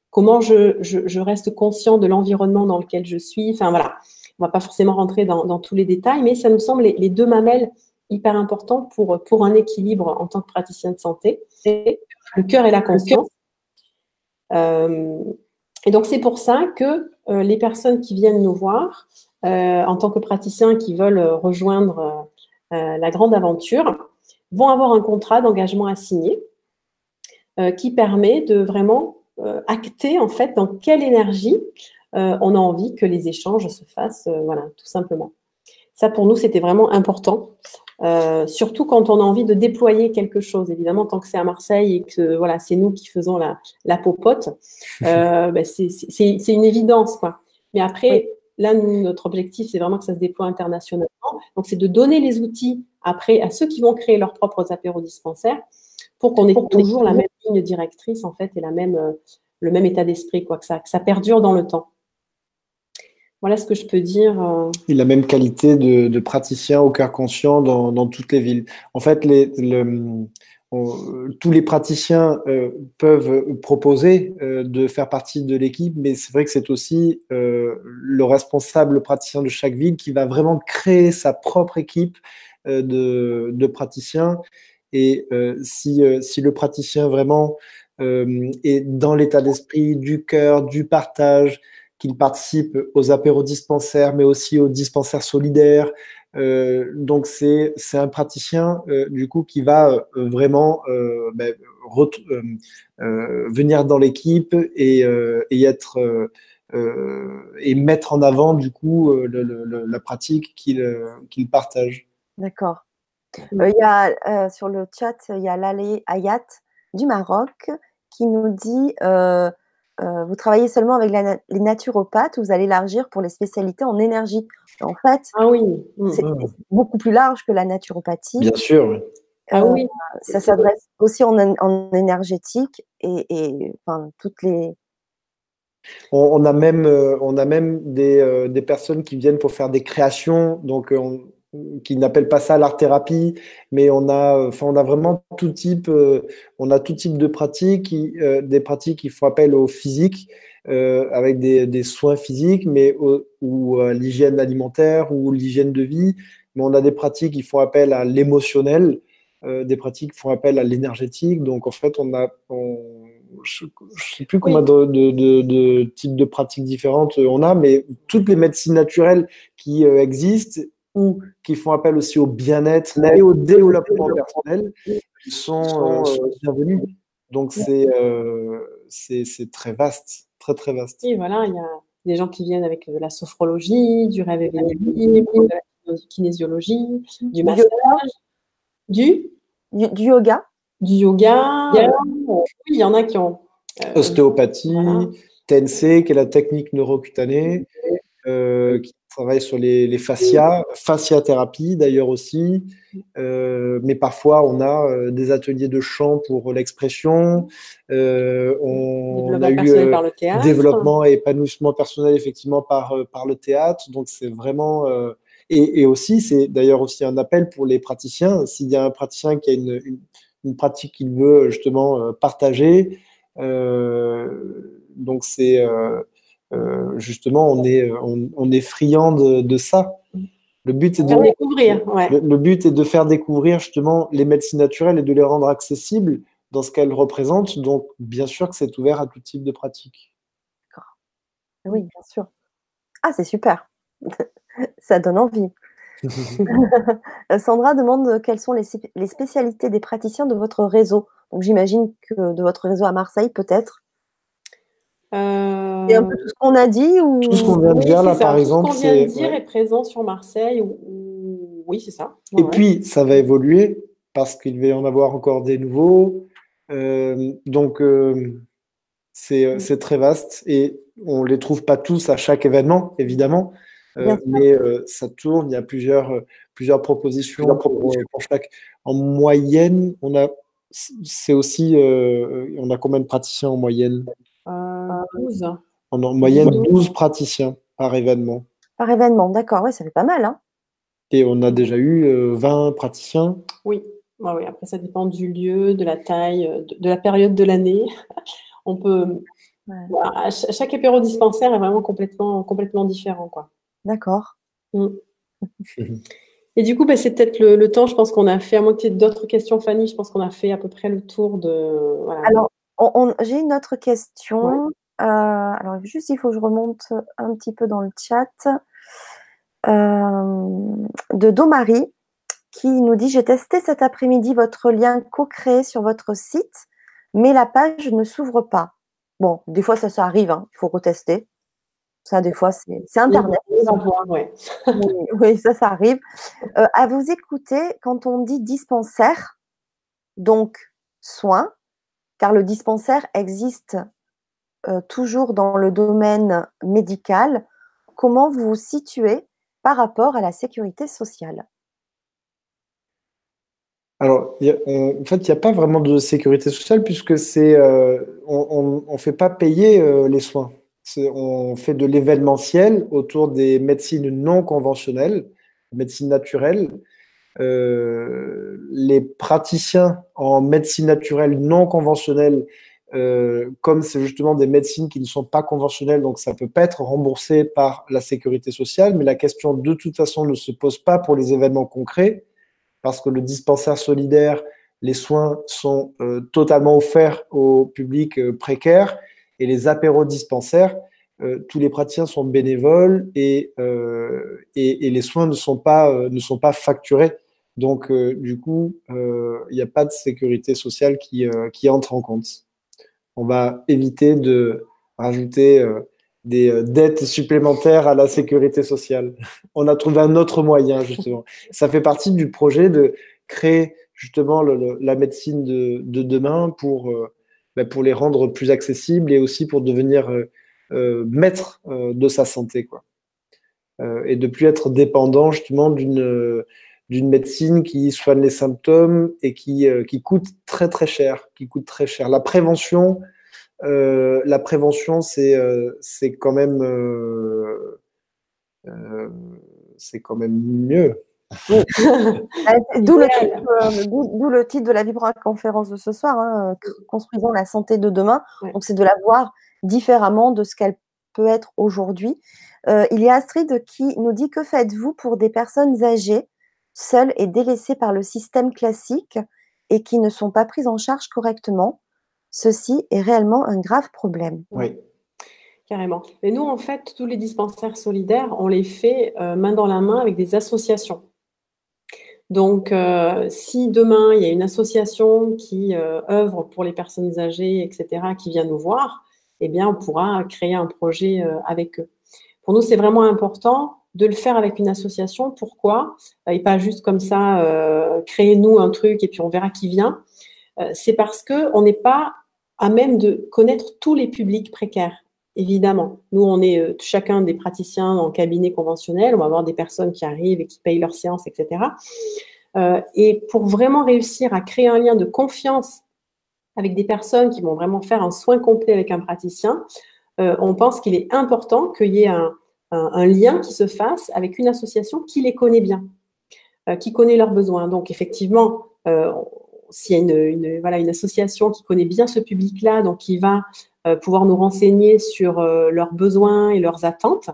comment je, reste conscient de l'environnement dans lequel je suis. Enfin voilà, on ne va pas forcément rentrer dans, tous les détails, mais ça nous semble les, deux mamelles hyper importants pour, pour un équilibre en tant que praticien de santé. Le cœur et la conscience. et donc c'est pour ça que les personnes qui viennent nous voir, euh, en tant que praticiens qui veulent rejoindre euh, la grande aventure, vont avoir un contrat d'engagement à signer euh, qui permet de vraiment acter en fait dans quelle énergie on a envie que les échanges se fassent, voilà, tout simplement. Ça, pour nous, c'était vraiment important. surtout quand on a envie de déployer quelque chose. Évidemment, tant que c'est à Marseille et que voilà, c'est nous qui faisons la, la popote, <laughs> ben, c'est une évidence. Quoi. Mais après, Là, notre objectif, c'est vraiment que ça se déploie internationalement. Donc, c'est de donner les outils après à ceux qui vont créer leurs propres apéros dispensaires pour qu'on ait toujours la même ligne directrice, en fait, et la même, euh, le même état d'esprit, quoi, que ça, que ça perdure dans le temps. Voilà ce que je peux dire. Euh. Et la même qualité de, praticien au cœur conscient dans, toutes les villes. En fait, les, le, tous les praticiens euh, peuvent proposer euh, de faire partie de l'équipe, mais c'est vrai que c'est aussi euh, le responsable praticien de chaque ville qui va vraiment créer sa propre équipe de, praticiens. Et si, si, le praticien vraiment est dans l'état d'esprit du cœur, du partage, qu'il participe aux apéros dispensaires, mais aussi aux dispensaires solidaires, euh, donc c'est un praticien euh, du coup qui va euh, vraiment ben, venir dans l'équipe et, et, être et mettre en avant du coup la pratique qu'il partage. D'accord. Il y a sur le chat il y a Lalé Ayat du Maroc qui nous dit euh, vous travaillez seulement avec les naturopathes ou vous allez élargir pour les spécialités en énergie En fait, ah oui. c'est mm. beaucoup plus large que la naturopathie. Bien sûr. Ah oui. Euh, ça s'adresse aussi en, énergétique et, enfin, toutes les. On, a même, euh, on a même des, des, personnes qui viennent pour faire des créations. Donc, on, qui n'appellent pas ça l'art thérapie, mais on a, enfin, on a vraiment tout type, euh, on a tout type de pratiques, euh, des pratiques qui font appel au physique, euh, avec des, des, soins physiques, mais ou l'hygiène alimentaire ou l'hygiène de vie. Mais on a des pratiques qui font appel à l'émotionnel, des pratiques qui font appel à l'énergétique. Donc en fait, on a, je ne sais plus combien de, de, de, types de pratiques différentes on a, mais toutes les médecines naturelles qui existent ou qui font appel aussi au bien-être et au développement personnel sont, euh, bienvenus. Donc euh, c'est c'est très vaste, très très vaste. Oui, voilà, il y a des gens qui viennent avec de la sophrologie, du rêve éveillé, de la kinésiologie, du massage, du? du, yoga. Du yoga. Il y en a qui ont. Euh, Ostéopathie, TNC, qui est la technique neurocutanée, qui travaille sur les, les fascias, fasciathérapie d'ailleurs aussi, euh, mais parfois on a euh, des ateliers de chant pour l'expression, euh, on, a eu développement et épanouissement personnel effectivement par, par le théâtre, donc c'est vraiment... Et, et, aussi, c'est d'ailleurs aussi un appel pour les praticiens, s'il y a un praticien qui a une, une, pratique qu'il veut justement partager, donc c'est euh, justement, on est, on, est friand de, ça. Le but, est de, découvrir, le, but est de faire découvrir justement les médecines naturelles et de les rendre accessibles dans ce qu'elles représentent. Donc, bien sûr que c'est ouvert à tout type de pratique. D'accord. Oui, bien sûr. Ah, c'est super. <laughs> ça donne envie. <laughs> Sandra demande quelles sont les, les, spécialités des praticiens de votre réseau. Donc, j'imagine que de votre réseau à Marseille, peut-être. Euh... un peu tout ce qu'on a dit ou... Tout ce qu'on vient de dire, là, par exemple. Tout ce qu'on vient de dire est présent sur Marseille. Ou... Oui, c'est ça. Et puis, ça va évoluer parce qu'il va y en avoir encore des nouveaux. Euh, donc, euh, mm. c'est très vaste et on ne les trouve pas tous à chaque événement, évidemment. Euh, mais ça tourne, il y a plusieurs, plusieurs propositions pour, chaque. En moyenne, on a, c'est aussi, on a combien de praticiens en moyenne? 12. En moyenne, 12 praticiens par événement. Par événement, d'accord, oui, ça fait pas mal. Hein. Et on a déjà eu 20 euh, praticiens oui. oui, après ça dépend du lieu, de la taille, de, la période de l'année. <laughs> On peut. chaque apéro dispensaire est vraiment complètement, complètement différent, quoi. D'accord. Mm. Et du coup, bah, c'est peut-être le, temps. Je pense qu'on a fait, à moins d'autres questions, Fanny, je pense qu'on a fait à peu près le tour de. Alors, j'ai une autre question. Euh, alors, juste, il faut que je remonte un petit peu dans le chat. Euh, de Domari qui nous dit J'ai testé cet après-midi votre lien co-créé sur votre site, mais la page ne s'ouvre pas. Bon, des fois, ça, ça arrive, hein. il faut retester. Ça, des fois, c'est Internet. Oui, ça, ça arrive. Euh, à vous écouter, quand on dit dispensaire, donc soin, car le dispensaire existe euh, toujours dans le domaine médical, comment vous vous situez par rapport à la sécurité sociale? Alors, en fait, il n'y a pas vraiment de sécurité sociale puisque c'est, euh, on ne fait pas payer euh, les soins. On fait de l'événementiel autour des médecines non conventionnelles, médecine naturelle. Euh, les praticiens en médecine naturelle non conventionnelle, comme c'est justement des médecines qui ne sont pas conventionnelles, donc ça ne peut pas être remboursé par la sécurité sociale, mais la question de toute façon ne se pose pas pour les événements concrets parce que le dispensaire solidaire, les soins sont euh, totalement offerts au public euh, précaire et les apéros dispensaires, euh, tous les praticiens sont bénévoles et, les soins ne sont pas, facturés. Donc, du coup, il n'y a pas de sécurité sociale qui entre en compte. On va éviter de rajouter des euh, dettes supplémentaires à la sécurité sociale. <laughs> On a trouvé un autre moyen, justement. Ça fait partie du projet de créer justement la médecine de, demain pour, euh, bah, pour les rendre plus accessibles et aussi pour devenir euh, maître de sa santé. Quoi. et de plus être dépendant justement d'une d'une médecine qui soigne les symptômes et qui, qui coûte très très cher, qui coûte très cher. La prévention, euh, la prévention, c'est euh, c'est quand même euh, c'est quand même mieux. <laughs> D'où le, titre de la vibra-conférence de ce soir, hein, construisons la santé de demain. Donc, c'est de la voir différemment de ce qu'elle peut être aujourd'hui. il y a Astrid qui nous dit que faites-vous pour des personnes âgées, seules et délaissées par le système classique et qui ne sont pas prises en charge correctement Ceci est réellement un grave problème. Oui. Carrément. Et nous, en fait, tous les dispensaires solidaires, on les fait euh, main dans la main avec des associations. Donc, euh, si demain, il y a une association qui euh, œuvre pour les personnes âgées, etc., qui vient nous voir, eh bien, on pourra créer un projet avec eux. Pour nous, c'est vraiment important de le faire avec une association. Pourquoi? Et pas juste comme ça, créer nous un truc et puis on verra qui vient. c'est parce qu'on n'est pas à même de connaître tous les publics précaires. Évidemment, nous, on est euh, chacun des praticiens en cabinet conventionnel, on va avoir des personnes qui arrivent et qui payent leurs séances, etc. Euh, et pour vraiment réussir à créer un lien de confiance avec des personnes qui vont vraiment faire un soin complet avec un praticien, euh, on pense qu'il est important qu'il y ait un, lien qui se fasse avec une association qui les connaît bien, qui connaît leurs besoins. Donc effectivement, s'il y a une, voilà, une association qui connaît bien ce public-là, donc qui va euh, pouvoir nous renseigner sur euh, leurs besoins et leurs attentes,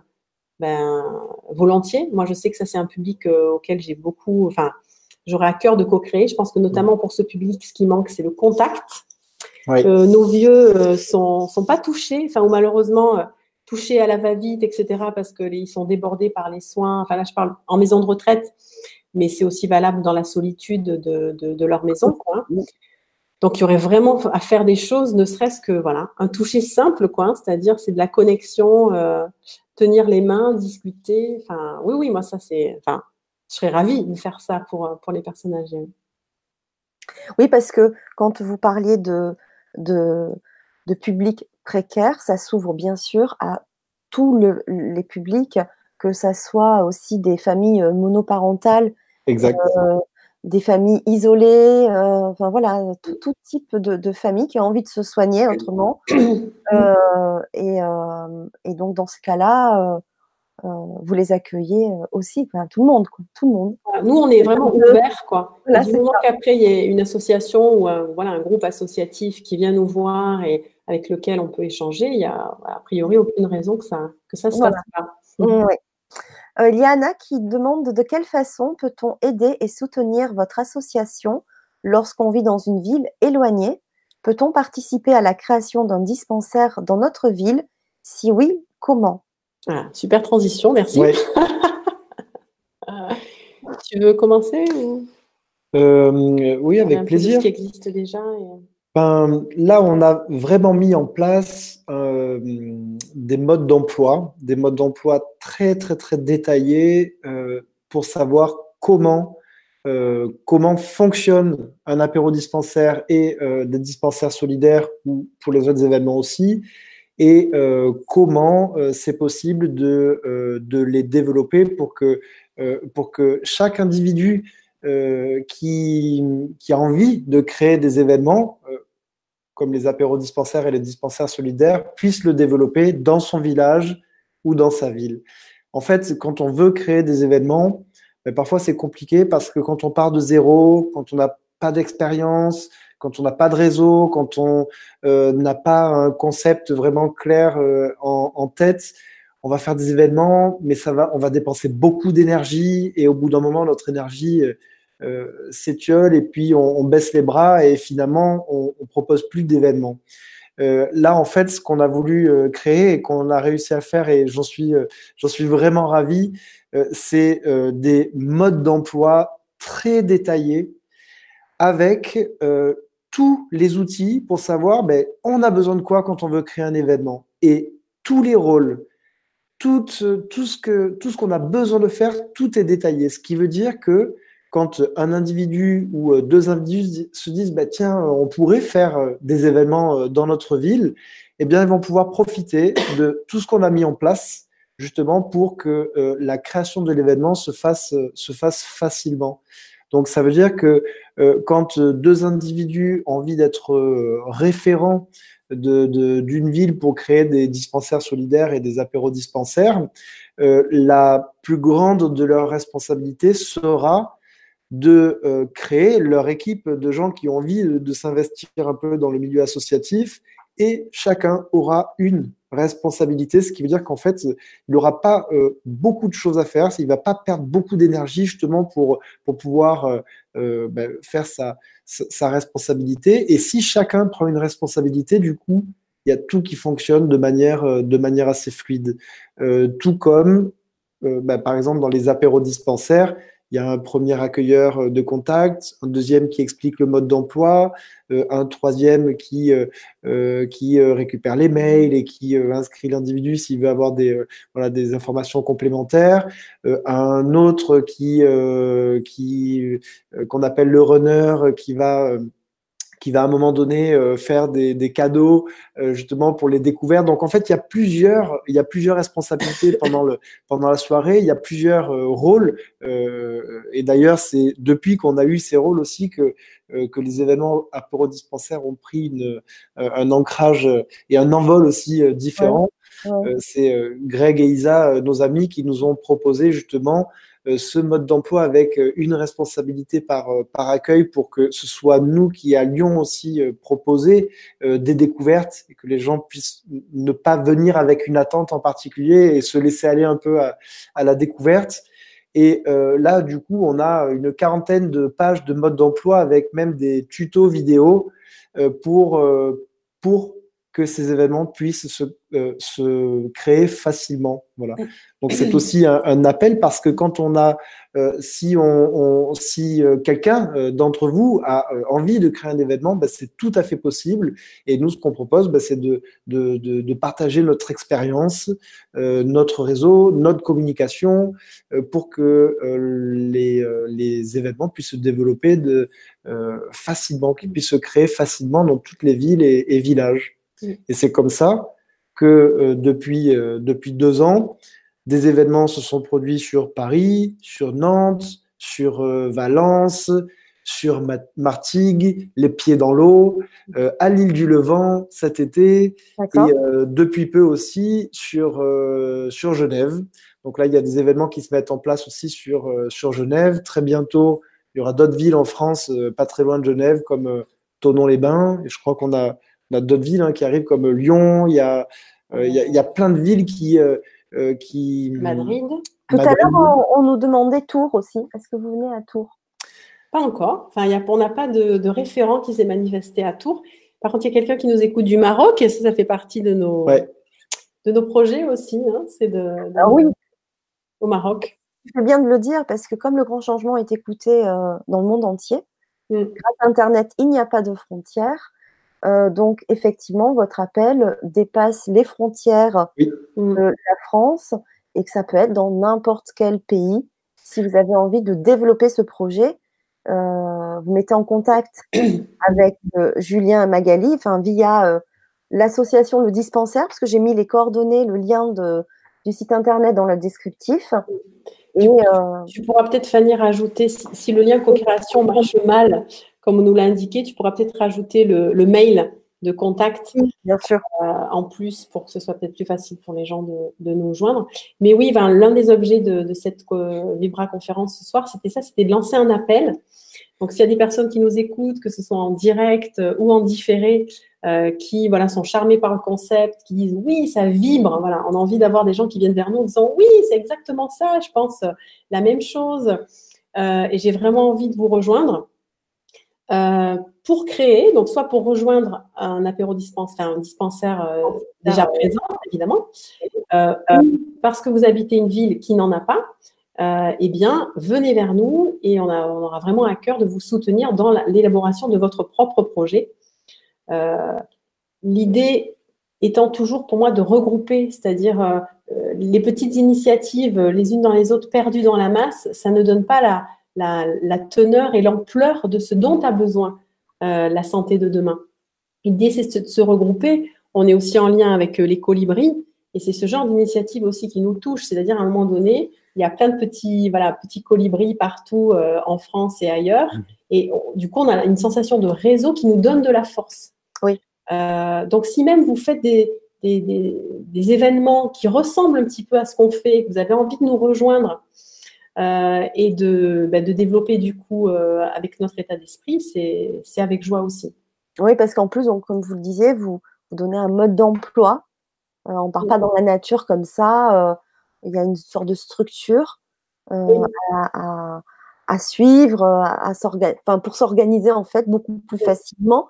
ben, volontiers. Moi, je sais que ça, c'est un public euh, auquel j'ai beaucoup, enfin, j'aurais à cœur de co-créer. Je pense que notamment pour ce public, ce qui manque, c'est le contact. nos vieux sont, sont pas touchés, enfin, ou malheureusement touchés à la va-vite, etc., parce qu'ils sont débordés par les soins. Enfin, là, je parle en maison de retraite mais c'est aussi valable dans la solitude de, leur maison. Donc, il y aurait vraiment à faire des choses, ne serait-ce que voilà, un toucher simple, quoi. C'est-à-dire, c'est de la connexion, euh, tenir les mains, discuter. Oui, oui, moi, ça, c'est. Enfin, je serais ravie de faire ça pour, pour les personnes âgées. Oui, parce que quand vous parliez de public précaire, ça s'ouvre bien sûr à tous les publics, que ça soit aussi des familles euh, monoparentales. Euh, des familles isolées, euh, enfin voilà, tout, type de, de, famille qui a envie de se soigner autrement. Euh, et, et, donc dans ce cas-là, vous les accueillez aussi, enfin, tout le monde, quoi, tout le monde. Nous, on est vraiment ouverts, quoi. du moment qu'après il y a une association ou un, voilà un groupe associatif qui vient nous voir et avec lequel on peut échanger, il n'y a a priori aucune raison que ça, que ça se fasse pas. Oui. Euh, il y a Anna qui demande de quelle façon peut-on aider et soutenir votre association lorsqu'on vit dans une ville éloignée? Peut-on participer à la création d'un dispensaire dans notre ville? Si oui, comment? Ah, Super transition, merci. <laughs> tu veux commencer euh, Oui, avec plaisir. Ce qui existe déjà. Ben, là, on a vraiment mis en place euh, des modes d'emploi, des modes d'emploi très, très, très détaillés euh, pour savoir comment, euh, comment fonctionne un apéro dispensaire et des dispensaires solidaires ou pour les autres événements aussi, et comment c'est possible de, de, les développer pour que, pour que chaque individu qui, qui, a envie de créer des événements comme les apéros dispensaires et les dispensaires solidaires, puissent le développer dans son village ou dans sa ville. En fait, quand on veut créer des événements, ben, parfois c'est compliqué parce que quand on part de zéro, quand on n'a pas d'expérience, quand on n'a pas de réseau, quand on euh, n'a pas un concept vraiment clair euh, en, tête, on va faire des événements, mais ça va, on va dépenser beaucoup d'énergie et au bout d'un moment, notre énergie euh, euh, s'étiole et puis on, baisse les bras et finalement on, propose plus d'événements. Euh, là, en fait, ce qu'on a voulu euh, créer et qu'on a réussi à faire, et j'en suis, j'en suis vraiment ravi, c'est des modes d'emploi très détaillés avec tous les outils pour savoir ben, on a besoin de quoi quand on veut créer un événement. Et tous les rôles, tout, tout ce qu'on a besoin de faire, tout est détaillé. Ce qui veut dire que quand un individu ou euh, deux individus se disent bah, tiens, on pourrait faire euh, des événements euh, dans notre ville, eh bien, ils vont pouvoir profiter de tout ce qu'on a mis en place justement pour que la création de l'événement se fasse, se fasse facilement. Donc, ça veut dire que quand deux individus ont envie d'être référents d'une ville pour créer des dispensaires solidaires et des apéros dispensaires, la plus grande de leurs responsabilités sera de euh, créer leur équipe de gens qui ont envie de, s'investir un peu dans le milieu associatif et chacun aura une responsabilité, ce qui veut dire qu'en fait, il n'aura pas euh, beaucoup de choses à faire, il ne va pas perdre beaucoup d'énergie justement pour, pour pouvoir euh, ben, faire sa, sa, responsabilité. Et si chacun prend une responsabilité, du coup, il y a tout qui fonctionne de manière, de manière assez fluide. tout comme, ben, par exemple, dans les apéros dispensaires, il y a un premier accueilleur euh, de contact, un deuxième qui explique le mode d'emploi, euh, un troisième qui, euh, qui récupère les mails et qui inscrit l'individu s'il veut avoir des, voilà, des informations complémentaires, un autre qui, qui qu'on appelle le runner qui va qui va à un moment donné euh, faire des, des cadeaux euh, justement pour les découvertes. Donc en fait, il y a plusieurs, il y a plusieurs responsabilités <laughs> pendant le pendant la soirée. Il y a plusieurs euh, rôles. et d'ailleurs, c'est depuis qu'on a eu ces rôles aussi que que les événements dispensaires ont pris une, un ancrage et un envol aussi différent. c'est Greg et Isa, nos amis, qui nous ont proposé justement ce mode d'emploi avec euh, une responsabilité par, euh, par accueil pour que ce soit nous qui allions aussi proposer des découvertes et que les gens puissent ne pas venir avec une attente en particulier et se laisser aller un peu à, à la découverte. Et là, du coup, on a une quarantaine de pages de mode d'emploi avec même des tutos vidéo pour, pour que ces événements puissent se, euh, se créer facilement. Voilà. Donc c'est <clears throat> aussi un, appel parce que quand on a, euh, si on, si euh, quelqu'un d'entre vous a envie de créer un événement, bah, c'est tout à fait possible. Et nous, ce qu'on propose, bah, c'est de, de, de, de, partager notre expérience, notre réseau, notre communication, pour que les, les événements puissent se développer de, facilement, qu'ils puissent se créer facilement dans toutes les villes et, et villages. Et c'est comme ça que euh, depuis, euh, depuis deux ans, des événements se sont produits sur Paris, sur Nantes, sur euh, Valence, sur Martigues, les pieds dans l'eau, à l'île du Levant cet été, et depuis peu aussi sur, sur Genève. Donc là, il y a des événements qui se mettent en place aussi sur, sur Genève. Très bientôt, il y aura d'autres villes en France, pas très loin de Genève, comme Tonon-les-Bains. Et je crois qu'on a a d'autres villes hein, qui arrivent comme Lyon, il y a, il y, a, plein de villes qui. qui... Madrid. Tout à l'heure, on, nous demandait Tours aussi. Est-ce que vous venez à Tours? Pas encore. Enfin, y a, on n'a pas de, de, référent qui s'est manifesté à Tours. Par contre, il y a quelqu'un qui nous écoute du Maroc et ça, ça fait partie de nos, de nos projets aussi. Hein. C'est de, ah oui. au Maroc. C'est bien de le dire parce que comme le grand changement est écouté euh, dans le monde entier, mm. grâce à Internet, il n'y a pas de frontières. Euh, donc, effectivement, votre appel dépasse les frontières de la France et que ça peut être dans n'importe quel pays. Si vous avez envie de développer ce projet, euh, vous mettez en contact <clears throat> avec euh, Julien et Magali, enfin via euh, l'association Le Dispensaire, parce que j'ai mis les coordonnées, le lien de, du site internet dans le descriptif. Et, tu, pourras peut-être, Fanny, rajouter, si, le lien co-création marche mal, comme on nous l'a indiqué, tu pourras peut-être rajouter le, le mail de contact bien sûr. Euh, en plus pour que ce soit peut-être plus facile pour les gens de, nous joindre. Mais oui, ben, l'un des objets de, cette euh, Vibra conférence ce soir, c'était ça, c'était de lancer un appel. Donc s'il y a des personnes qui nous écoutent, que ce soit en direct euh, ou en différé, qui voilà sont charmés par le concept, qui disent oui, ça vibre, voilà, on a envie d'avoir des gens qui viennent vers nous en disant oui, c'est exactement ça, je pense la même chose, et j'ai vraiment envie de vous rejoindre. Euh, pour créer, donc soit pour rejoindre un apéro dispensaire, un dispensaire euh, déjà présent, évidemment, euh, parce que vous habitez une ville qui n'en a pas, eh bien, venez vers nous et on, a, on, aura vraiment à cœur de vous soutenir dans l'élaboration de votre propre projet. L'idée étant toujours pour moi de regrouper, c'est-à-dire les petites initiatives les unes dans les autres perdues dans la masse, ça ne donne pas la, la, teneur et l'ampleur de ce dont a besoin euh, la santé de demain. L'idée, c'est de se regrouper. On est aussi en lien avec euh, les colibris et c'est ce genre d'initiative aussi qui nous touche. C'est-à-dire, à un moment donné, il y a plein de petits, voilà, petits colibris partout euh, en France et ailleurs. Mmh. Et du coup, on a une sensation de réseau qui nous donne de la force. Oui. donc, si même vous faites des, des, événements qui ressemblent un petit peu à ce qu'on fait, que vous avez envie de nous rejoindre euh, et de, bah, de, développer du coup euh, avec notre état d'esprit, c'est avec joie aussi. Oui, parce qu'en plus, donc, comme vous le disiez, vous, vous donnez un mode d'emploi. Euh, on ne part pas dans la nature comme ça. Il y a une sorte de structure à, à, suivre, à enfin, pour s'organiser en fait beaucoup plus facilement.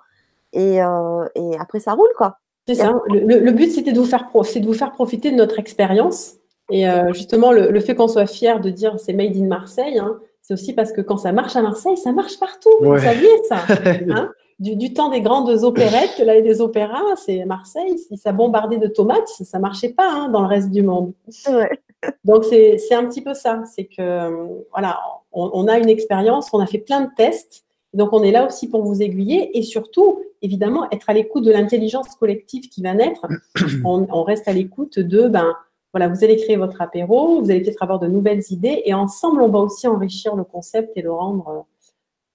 Et, et après, ça roule quoi. C'est ça. Le, le, but, c'était de, vous faire de vous faire profiter de notre expérience et euh, justement, le, fait qu'on soit fier de dire c'est made in Marseille, hein, c'est aussi parce que quand ça marche à Marseille, ça marche partout. Vous saviez ça <laughs> hein du, temps des grandes opérettes, là, des opéras, c'est Marseille. Si ça bombardait de tomates, ça marchait pas hein, dans le reste du monde. Donc c'est un petit peu ça. C'est que voilà, on, on, a une expérience, on a fait plein de tests. Donc on est là aussi pour vous aiguiller et surtout, évidemment, être à l'écoute de l'intelligence collective qui va naître. <clears throat> On, on reste à l'écoute de ben voilà, vous allez créer votre apéro, vous allez peut-être avoir de nouvelles idées et ensemble, on va aussi enrichir le concept et le rendre euh,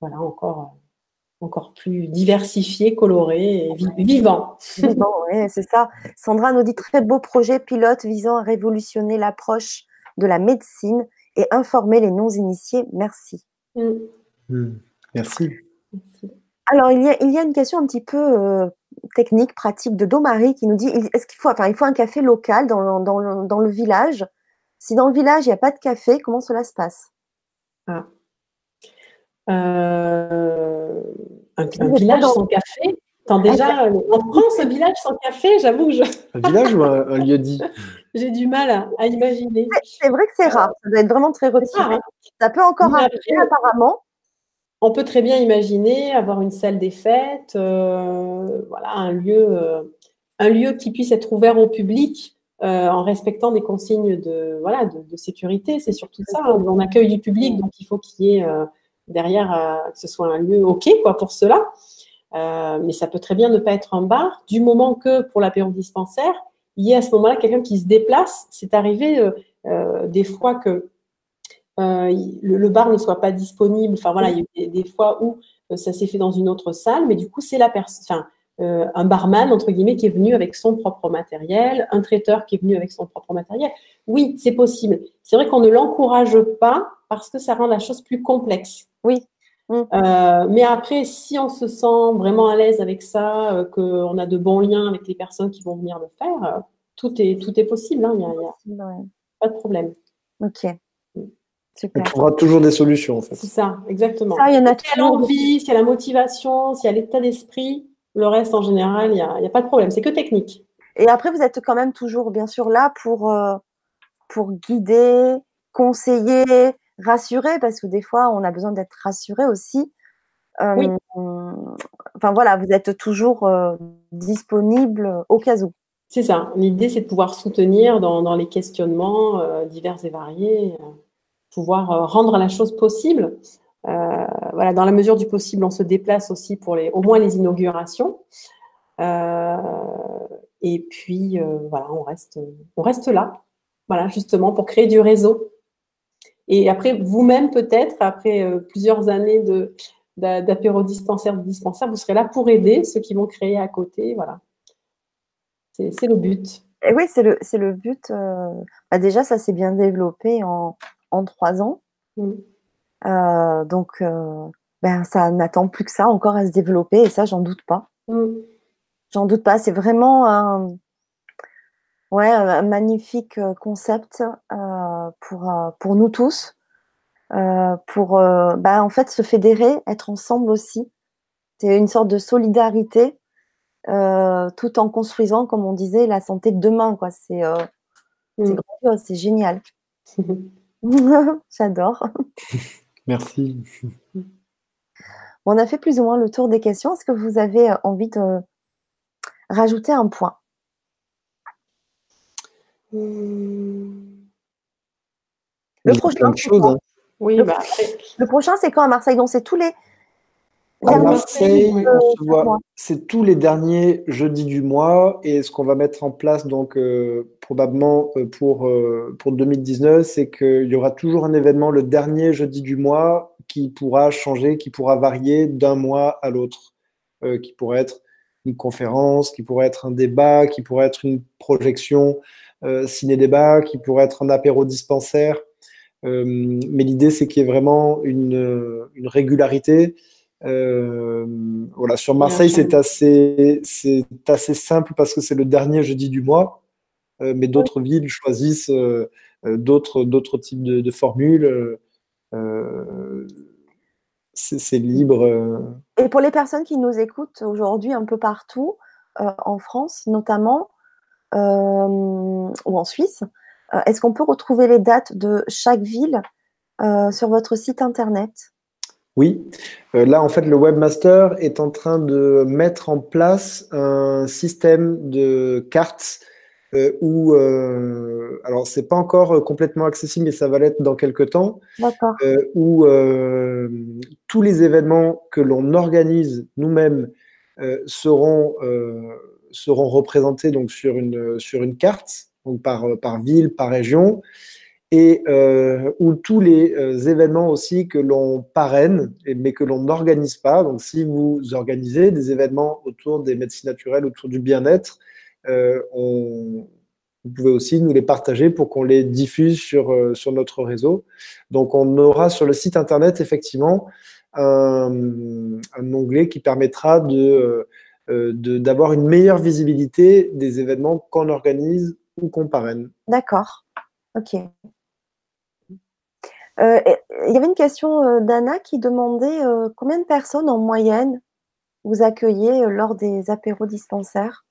voilà, encore, euh, encore plus diversifié, coloré et vivant. Vivant, oui, c'est ça. Sandra nous dit très beau projet pilote visant à révolutionner l'approche de la médecine et informer les non-initiés. Merci. Mm. Mm. Merci. Alors, il y, a, il y, a, une question un petit peu euh, technique, pratique de Domari qui nous dit est-ce qu'il faut, enfin, il faut un café local dans, dans, dans le village? Si dans le village, il n'y a pas de café, comment cela se passe? Ah. euh, un, village sans café? Attends, déjà, en France, un village sans café, j'avoue que je... Un village ou un, lieu dit? <laughs> J'ai du mal à, imaginer. C'est vrai que c'est rare, ça doit être vraiment très retiré. Hein. Ça peut encore arriver apparemment, on peut très bien imaginer avoir une salle des fêtes, euh, voilà, un lieu, euh, un lieu qui puisse être ouvert au public euh, en respectant des consignes de, voilà, de, sécurité. C'est surtout ça. On accueille du public, donc il faut qu'il y ait derrière que ce soit un lieu OK quoi, pour cela. mais ça peut très bien ne pas être un bar, du moment que pour l'apéro dispensaire, il y ait à ce moment-là quelqu'un qui se déplace. C'est arrivé des fois que euh, le, bar ne soit pas disponible. Enfin voilà, il y a des, fois où euh, ça s'est fait dans une autre salle, mais du coup c'est la personne, euh, un barman entre guillemets qui est venu avec son propre matériel, un traiteur qui est venu avec son propre matériel. Oui, c'est possible. C'est vrai qu'on ne l'encourage pas parce que ça rend la chose plus complexe. Oui. Euh, mais après, si on se sent vraiment à l'aise avec ça, euh, qu'on a de bons liens avec les personnes qui vont venir le faire, tout, est, tout est possible. Hein, il n'y a, pas de problème. Ok. Super. On trouvera toujours des solutions, en fait. C'est ça, exactement. Ça, il y en a s'il y a l'envie, s'il y a la motivation, s'il y a l'état d'esprit, le reste, en général, il n'y a, a, pas de problème. C'est que technique. Et après, vous êtes quand même toujours, bien sûr, là pour, pour guider, conseiller, rassurer, parce que des fois, on a besoin d'être rassuré aussi. Euh, enfin voilà, vous êtes toujours euh, disponible au cas où. C'est ça. L'idée, c'est de pouvoir soutenir dans, les questionnements euh, divers et variés, pouvoir rendre la chose possible. voilà, dans la mesure du possible, on se déplace aussi pour les, au moins les inaugurations. et puis, voilà, on reste, on reste là, voilà, justement, pour créer du réseau et après, vous-même, peut-être, après euh, plusieurs années de, d'apéro dispensaire, dispensaire, vous serez là pour aider ceux qui vont créer à côté. Voilà. C'est, le but. Et oui, c'est le, le but. Euh, bah déjà, ça s'est bien développé en, en trois ans. Mm. Euh, donc, ben, ça n'attend plus que ça encore à se développer et ça, j'en doute pas. Mm. J'en doute pas. C'est vraiment un, Ouais, un magnifique euh, concept euh, pour, euh, pour nous tous, pour bah, en fait se fédérer, être ensemble aussi. C'est une sorte de solidarité tout en construisant, comme on disait, la santé de demain. Quoi. C'est, mmh. c'est génial. <laughs> <laughs> J'adore. <laughs> Merci. on a fait plus ou moins le tour des questions. Est-ce que vous avez envie de rajouter un point? Le prochain, hein. oui, le, bah, le prochain, c'est quand à Marseille? Donc, c'est tous les. À Marseille, c'est tous les derniers jeudis du mois. Et ce qu'on va mettre en place, donc, euh, probablement euh, pour, euh, pour 2019, c'est qu'il y aura toujours un événement le dernier jeudi du mois qui pourra changer, qui pourra varier d'un mois à l'autre, qui pourrait être une conférence, qui pourrait être un débat, qui pourrait être une projection euh, ciné-débat, qui pourrait être un apéro dispensaire. Euh, mais l'idée, c'est qu'il y ait vraiment une, régularité. Euh, voilà, sur Marseille, c'est assez, c'est assez simple parce que c'est le dernier jeudi du mois, mais d'autres villes choisissent d'autres, d'autres types de, formules. c'est, libre. Et pour les personnes qui nous écoutent aujourd'hui un peu partout, en France notamment, euh, ou en Suisse. Euh, est-ce qu'on peut retrouver les dates de chaque ville euh, sur votre site internet? Oui, là en fait le webmaster est en train de mettre en place un système de cartes euh, où, euh, alors c'est pas encore complètement accessible, mais ça va l'être dans quelques temps, euh, où tous les événements que l'on organise nous-mêmes seront seront représentés donc sur une, sur une carte, donc par, par ville, par région, et euh, où tous les euh, événements aussi que l'on parraine, mais que l'on n'organise pas. Donc, si vous organisez des événements autour des médecines naturelles, autour du bien-être, euh, vous pouvez aussi nous les partager pour qu'on les diffuse sur, sur notre réseau. Donc, on aura sur le site internet effectivement un, onglet qui permettra de euh, d'avoir une meilleure visibilité des événements qu'on organise ou qu'on parraine. D'accord. Ok. Euh, il y avait une question euh, d'Anna qui demandait combien de personnes en moyenne vous accueillez lors des apéros dispensaires?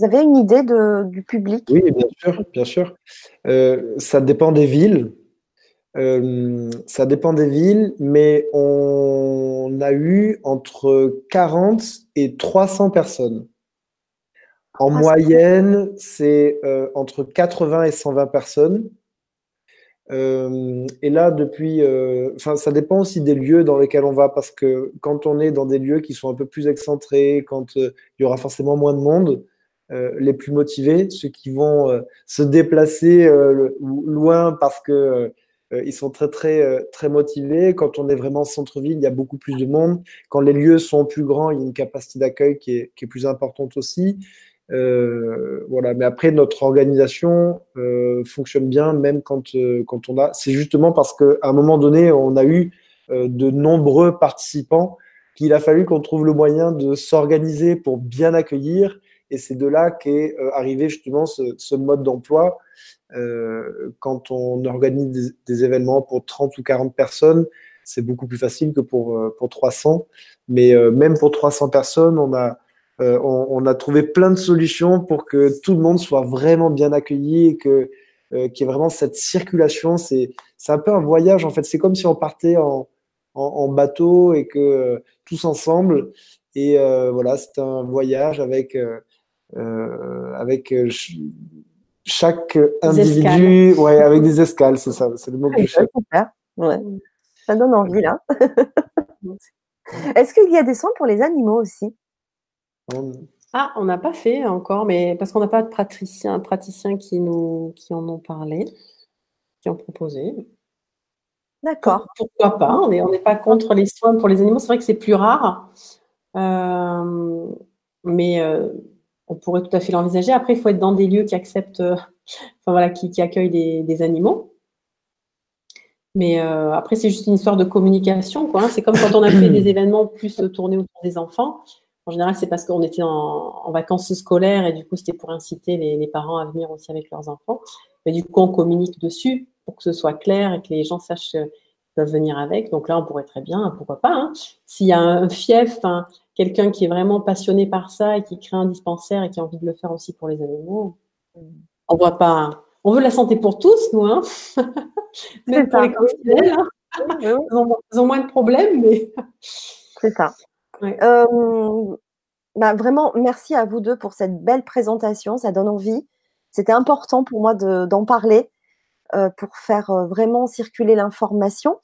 Vous avez une idée de, du public? Oui, bien sûr, bien sûr. ça dépend des villes. Euh, ça dépend des villes, mais on a eu entre 40 et 300 personnes. En ah, moyenne, c'est euh, entre 80 et 120 personnes. Euh, et là, depuis, enfin, ça dépend aussi des lieux dans lesquels on va, parce que quand on est dans des lieux qui sont un peu plus excentrés, quand il y aura forcément moins de monde, les plus motivés, ceux qui vont se déplacer loin parce que euh, ils sont très, très, euh, très motivés. Quand on est vraiment centre-ville, il y a beaucoup plus de monde. Quand les lieux sont plus grands, il y a une capacité d'accueil qui est, qui est, plus importante aussi. Euh, voilà. Mais après, notre organisation euh, fonctionne bien, même quand, quand on a. C'est justement parce qu'à un moment donné, on a eu de nombreux participants qu'il a fallu qu'on trouve le moyen de s'organiser pour bien accueillir. Et c'est de là qu'est arrivé justement ce, mode d'emploi. quand on organise des, événements pour 30 ou 40 personnes, c'est beaucoup plus facile que pour, pour 300. Mais même pour 300 personnes, on a, on, a trouvé plein de solutions pour que tout le monde soit vraiment bien accueilli et que euh, qui est vraiment cette circulation. C'est un peu un voyage, en fait. C'est comme si on partait en, en, bateau et que euh, tous ensemble. Et euh, voilà, c'est un voyage avec, avec chaque individu, ouais, avec des escales, c'est ça, c'est le mot que je cherche. Ouais. Ça donne envie là. <laughs> Est-ce qu'il y a des soins pour les animaux aussi? Ah, on n'a pas fait encore, mais parce qu'on n'a pas de praticiens, praticiens qui, nous, qui en ont parlé, qui ont proposé. D'accord. Pourquoi pas On n'est pas contre les soins pour les animaux. C'est vrai que c'est plus rare, euh, mais euh, on pourrait tout à fait l'envisager. Après, il faut être dans des lieux qui acceptent, enfin voilà, qui, accueillent des, animaux. Mais euh, après, c'est juste une histoire de communication. Hein. C'est comme quand on a fait des <clears throat> événements plus tournés autour des enfants. En général, c'est parce qu'on était en, vacances scolaires et du coup, c'était pour inciter les, parents à venir aussi avec leurs enfants. Mais du coup, on communique dessus pour que ce soit clair et que les gens sachent qu'ils peuvent venir avec. Donc là, on pourrait très bien, pourquoi pas. Hein. S'il y a un fief, quelqu'un qui est vraiment passionné par ça et qui crée un dispensaire et qui a envie de le faire aussi pour les animaux, on voit pas. On veut la santé pour tous, nous, hein <laughs> Même pour les professionnels, hein. ils, ont, moins de problèmes, mais. <laughs> C'est ça. Euh, bah, vraiment, merci à vous deux pour cette belle présentation. Ça donne envie. C'était important pour moi d'en parler euh, pour faire euh, vraiment circuler l'information.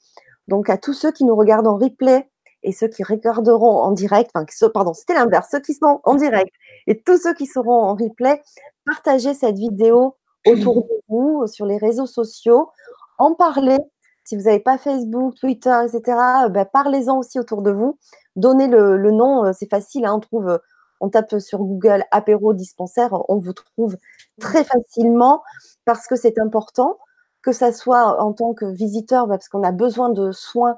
Donc, à tous ceux qui nous regardent en replay et ceux qui regarderont en direct, enfin, pardon, c'était l'inverse, ceux qui sont en direct et tous ceux qui seront en replay, partagez cette vidéo autour de vous sur les réseaux sociaux, en parler. Si vous n'avez pas Facebook, Twitter, etc., bah, parlez-en aussi autour de vous. Donnez le, nom, euh, c'est facile, hein, on trouve, euh, on tape sur Google apéro dispensaire, on vous trouve très facilement parce que c'est important que ça soit en tant que visiteur, bah, parce qu'on a besoin de soins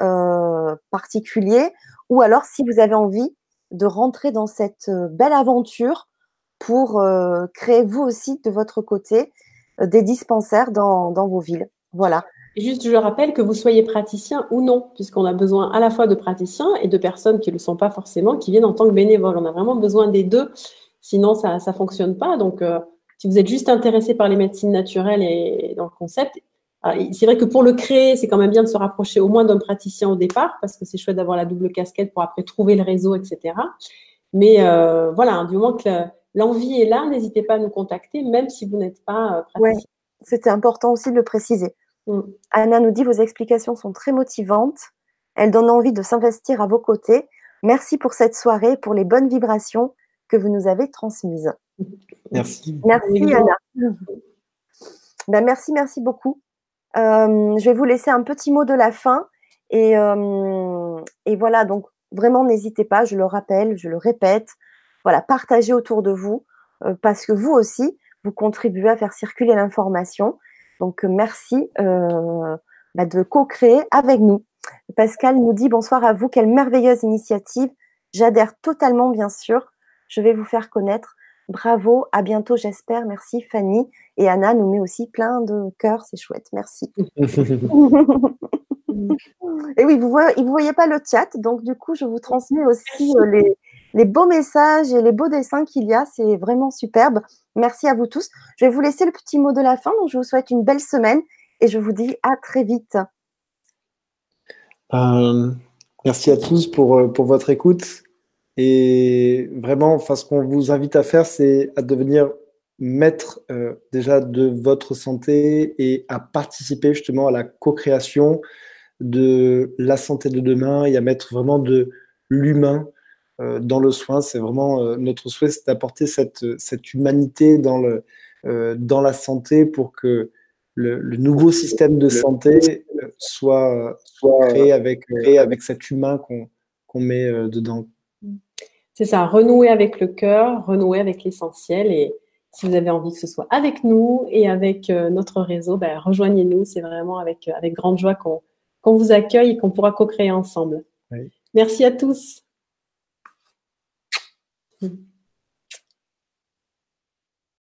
euh, particuliers, ou alors si vous avez envie de rentrer dans cette belle aventure pour créer vous aussi de votre côté des dispensaires dans vos villes. Voilà. Juste, je le rappelle que vous soyez praticien ou non, puisqu'on a besoin à la fois de praticiens et de personnes qui ne le sont pas forcément, qui viennent en tant que bénévoles. On a vraiment besoin des deux, sinon ça ne fonctionne pas. Donc, euh, si vous êtes juste intéressé par les médecines naturelles et dans le concept, c'est vrai que pour le créer, c'est quand même bien de se rapprocher au moins d'un praticien au départ, parce que c'est chouette d'avoir la double casquette pour après trouver le réseau, etc. Mais euh, voilà, du moment que l'envie est là, n'hésitez pas à nous contacter, même si vous n'êtes pas euh, praticien. Ouais, c'était important aussi de le préciser. Mm. Anna nous dit vos explications sont très motivantes. Elles donnent envie de s'investir à vos côtés. Merci pour cette soirée, pour les bonnes vibrations que vous nous avez transmises. Merci. Merci Anna. Ben, merci, merci beaucoup. Euh, je vais vous laisser un petit mot de la fin. Et, euh, et voilà, donc vraiment n'hésitez pas, je le rappelle, je le répète. Voilà, partagez autour de vous euh, parce que vous aussi, vous contribuez à faire circuler l'information. Donc, merci bah, de co-créer avec nous. Pascal nous dit bonsoir à vous, quelle merveilleuse initiative. J'adhère totalement, bien sûr. Je vais vous faire connaître. Bravo, à bientôt, j'espère. Merci, Fanny. Et Anna nous met aussi plein de cœurs, c'est chouette. Merci. <laughs> Et oui, vous ne voyez pas le chat, donc du coup, je vous transmets aussi euh, les, les beaux messages et les beaux dessins qu'il y a. C'est vraiment superbe. Merci à vous tous. Je vais vous laisser le petit mot de la fin. Donc, je vous souhaite une belle semaine et je vous dis à très vite. Euh, merci à tous pour, euh, pour votre écoute. Et vraiment, enfin, ce qu'on vous invite à faire, c'est à devenir maître euh, déjà de votre santé et à participer justement à la co-création de la santé de demain et à mettre vraiment de l'humain euh, dans le soin. C'est vraiment euh, notre souhait, c'est d'apporter cette, cette humanité dans, le, dans la santé pour que le, nouveau système de santé soit, soit créé avec, avec cet humain qu'on met dedans. C'est ça, renouer avec le cœur, renouer avec l'essentiel. Et si vous avez envie que ce soit avec nous et avec notre réseau, ben, rejoignez-nous. C'est vraiment avec, avec grande joie qu'on vous accueille et qu'on pourra co-créer ensemble. Merci à tous.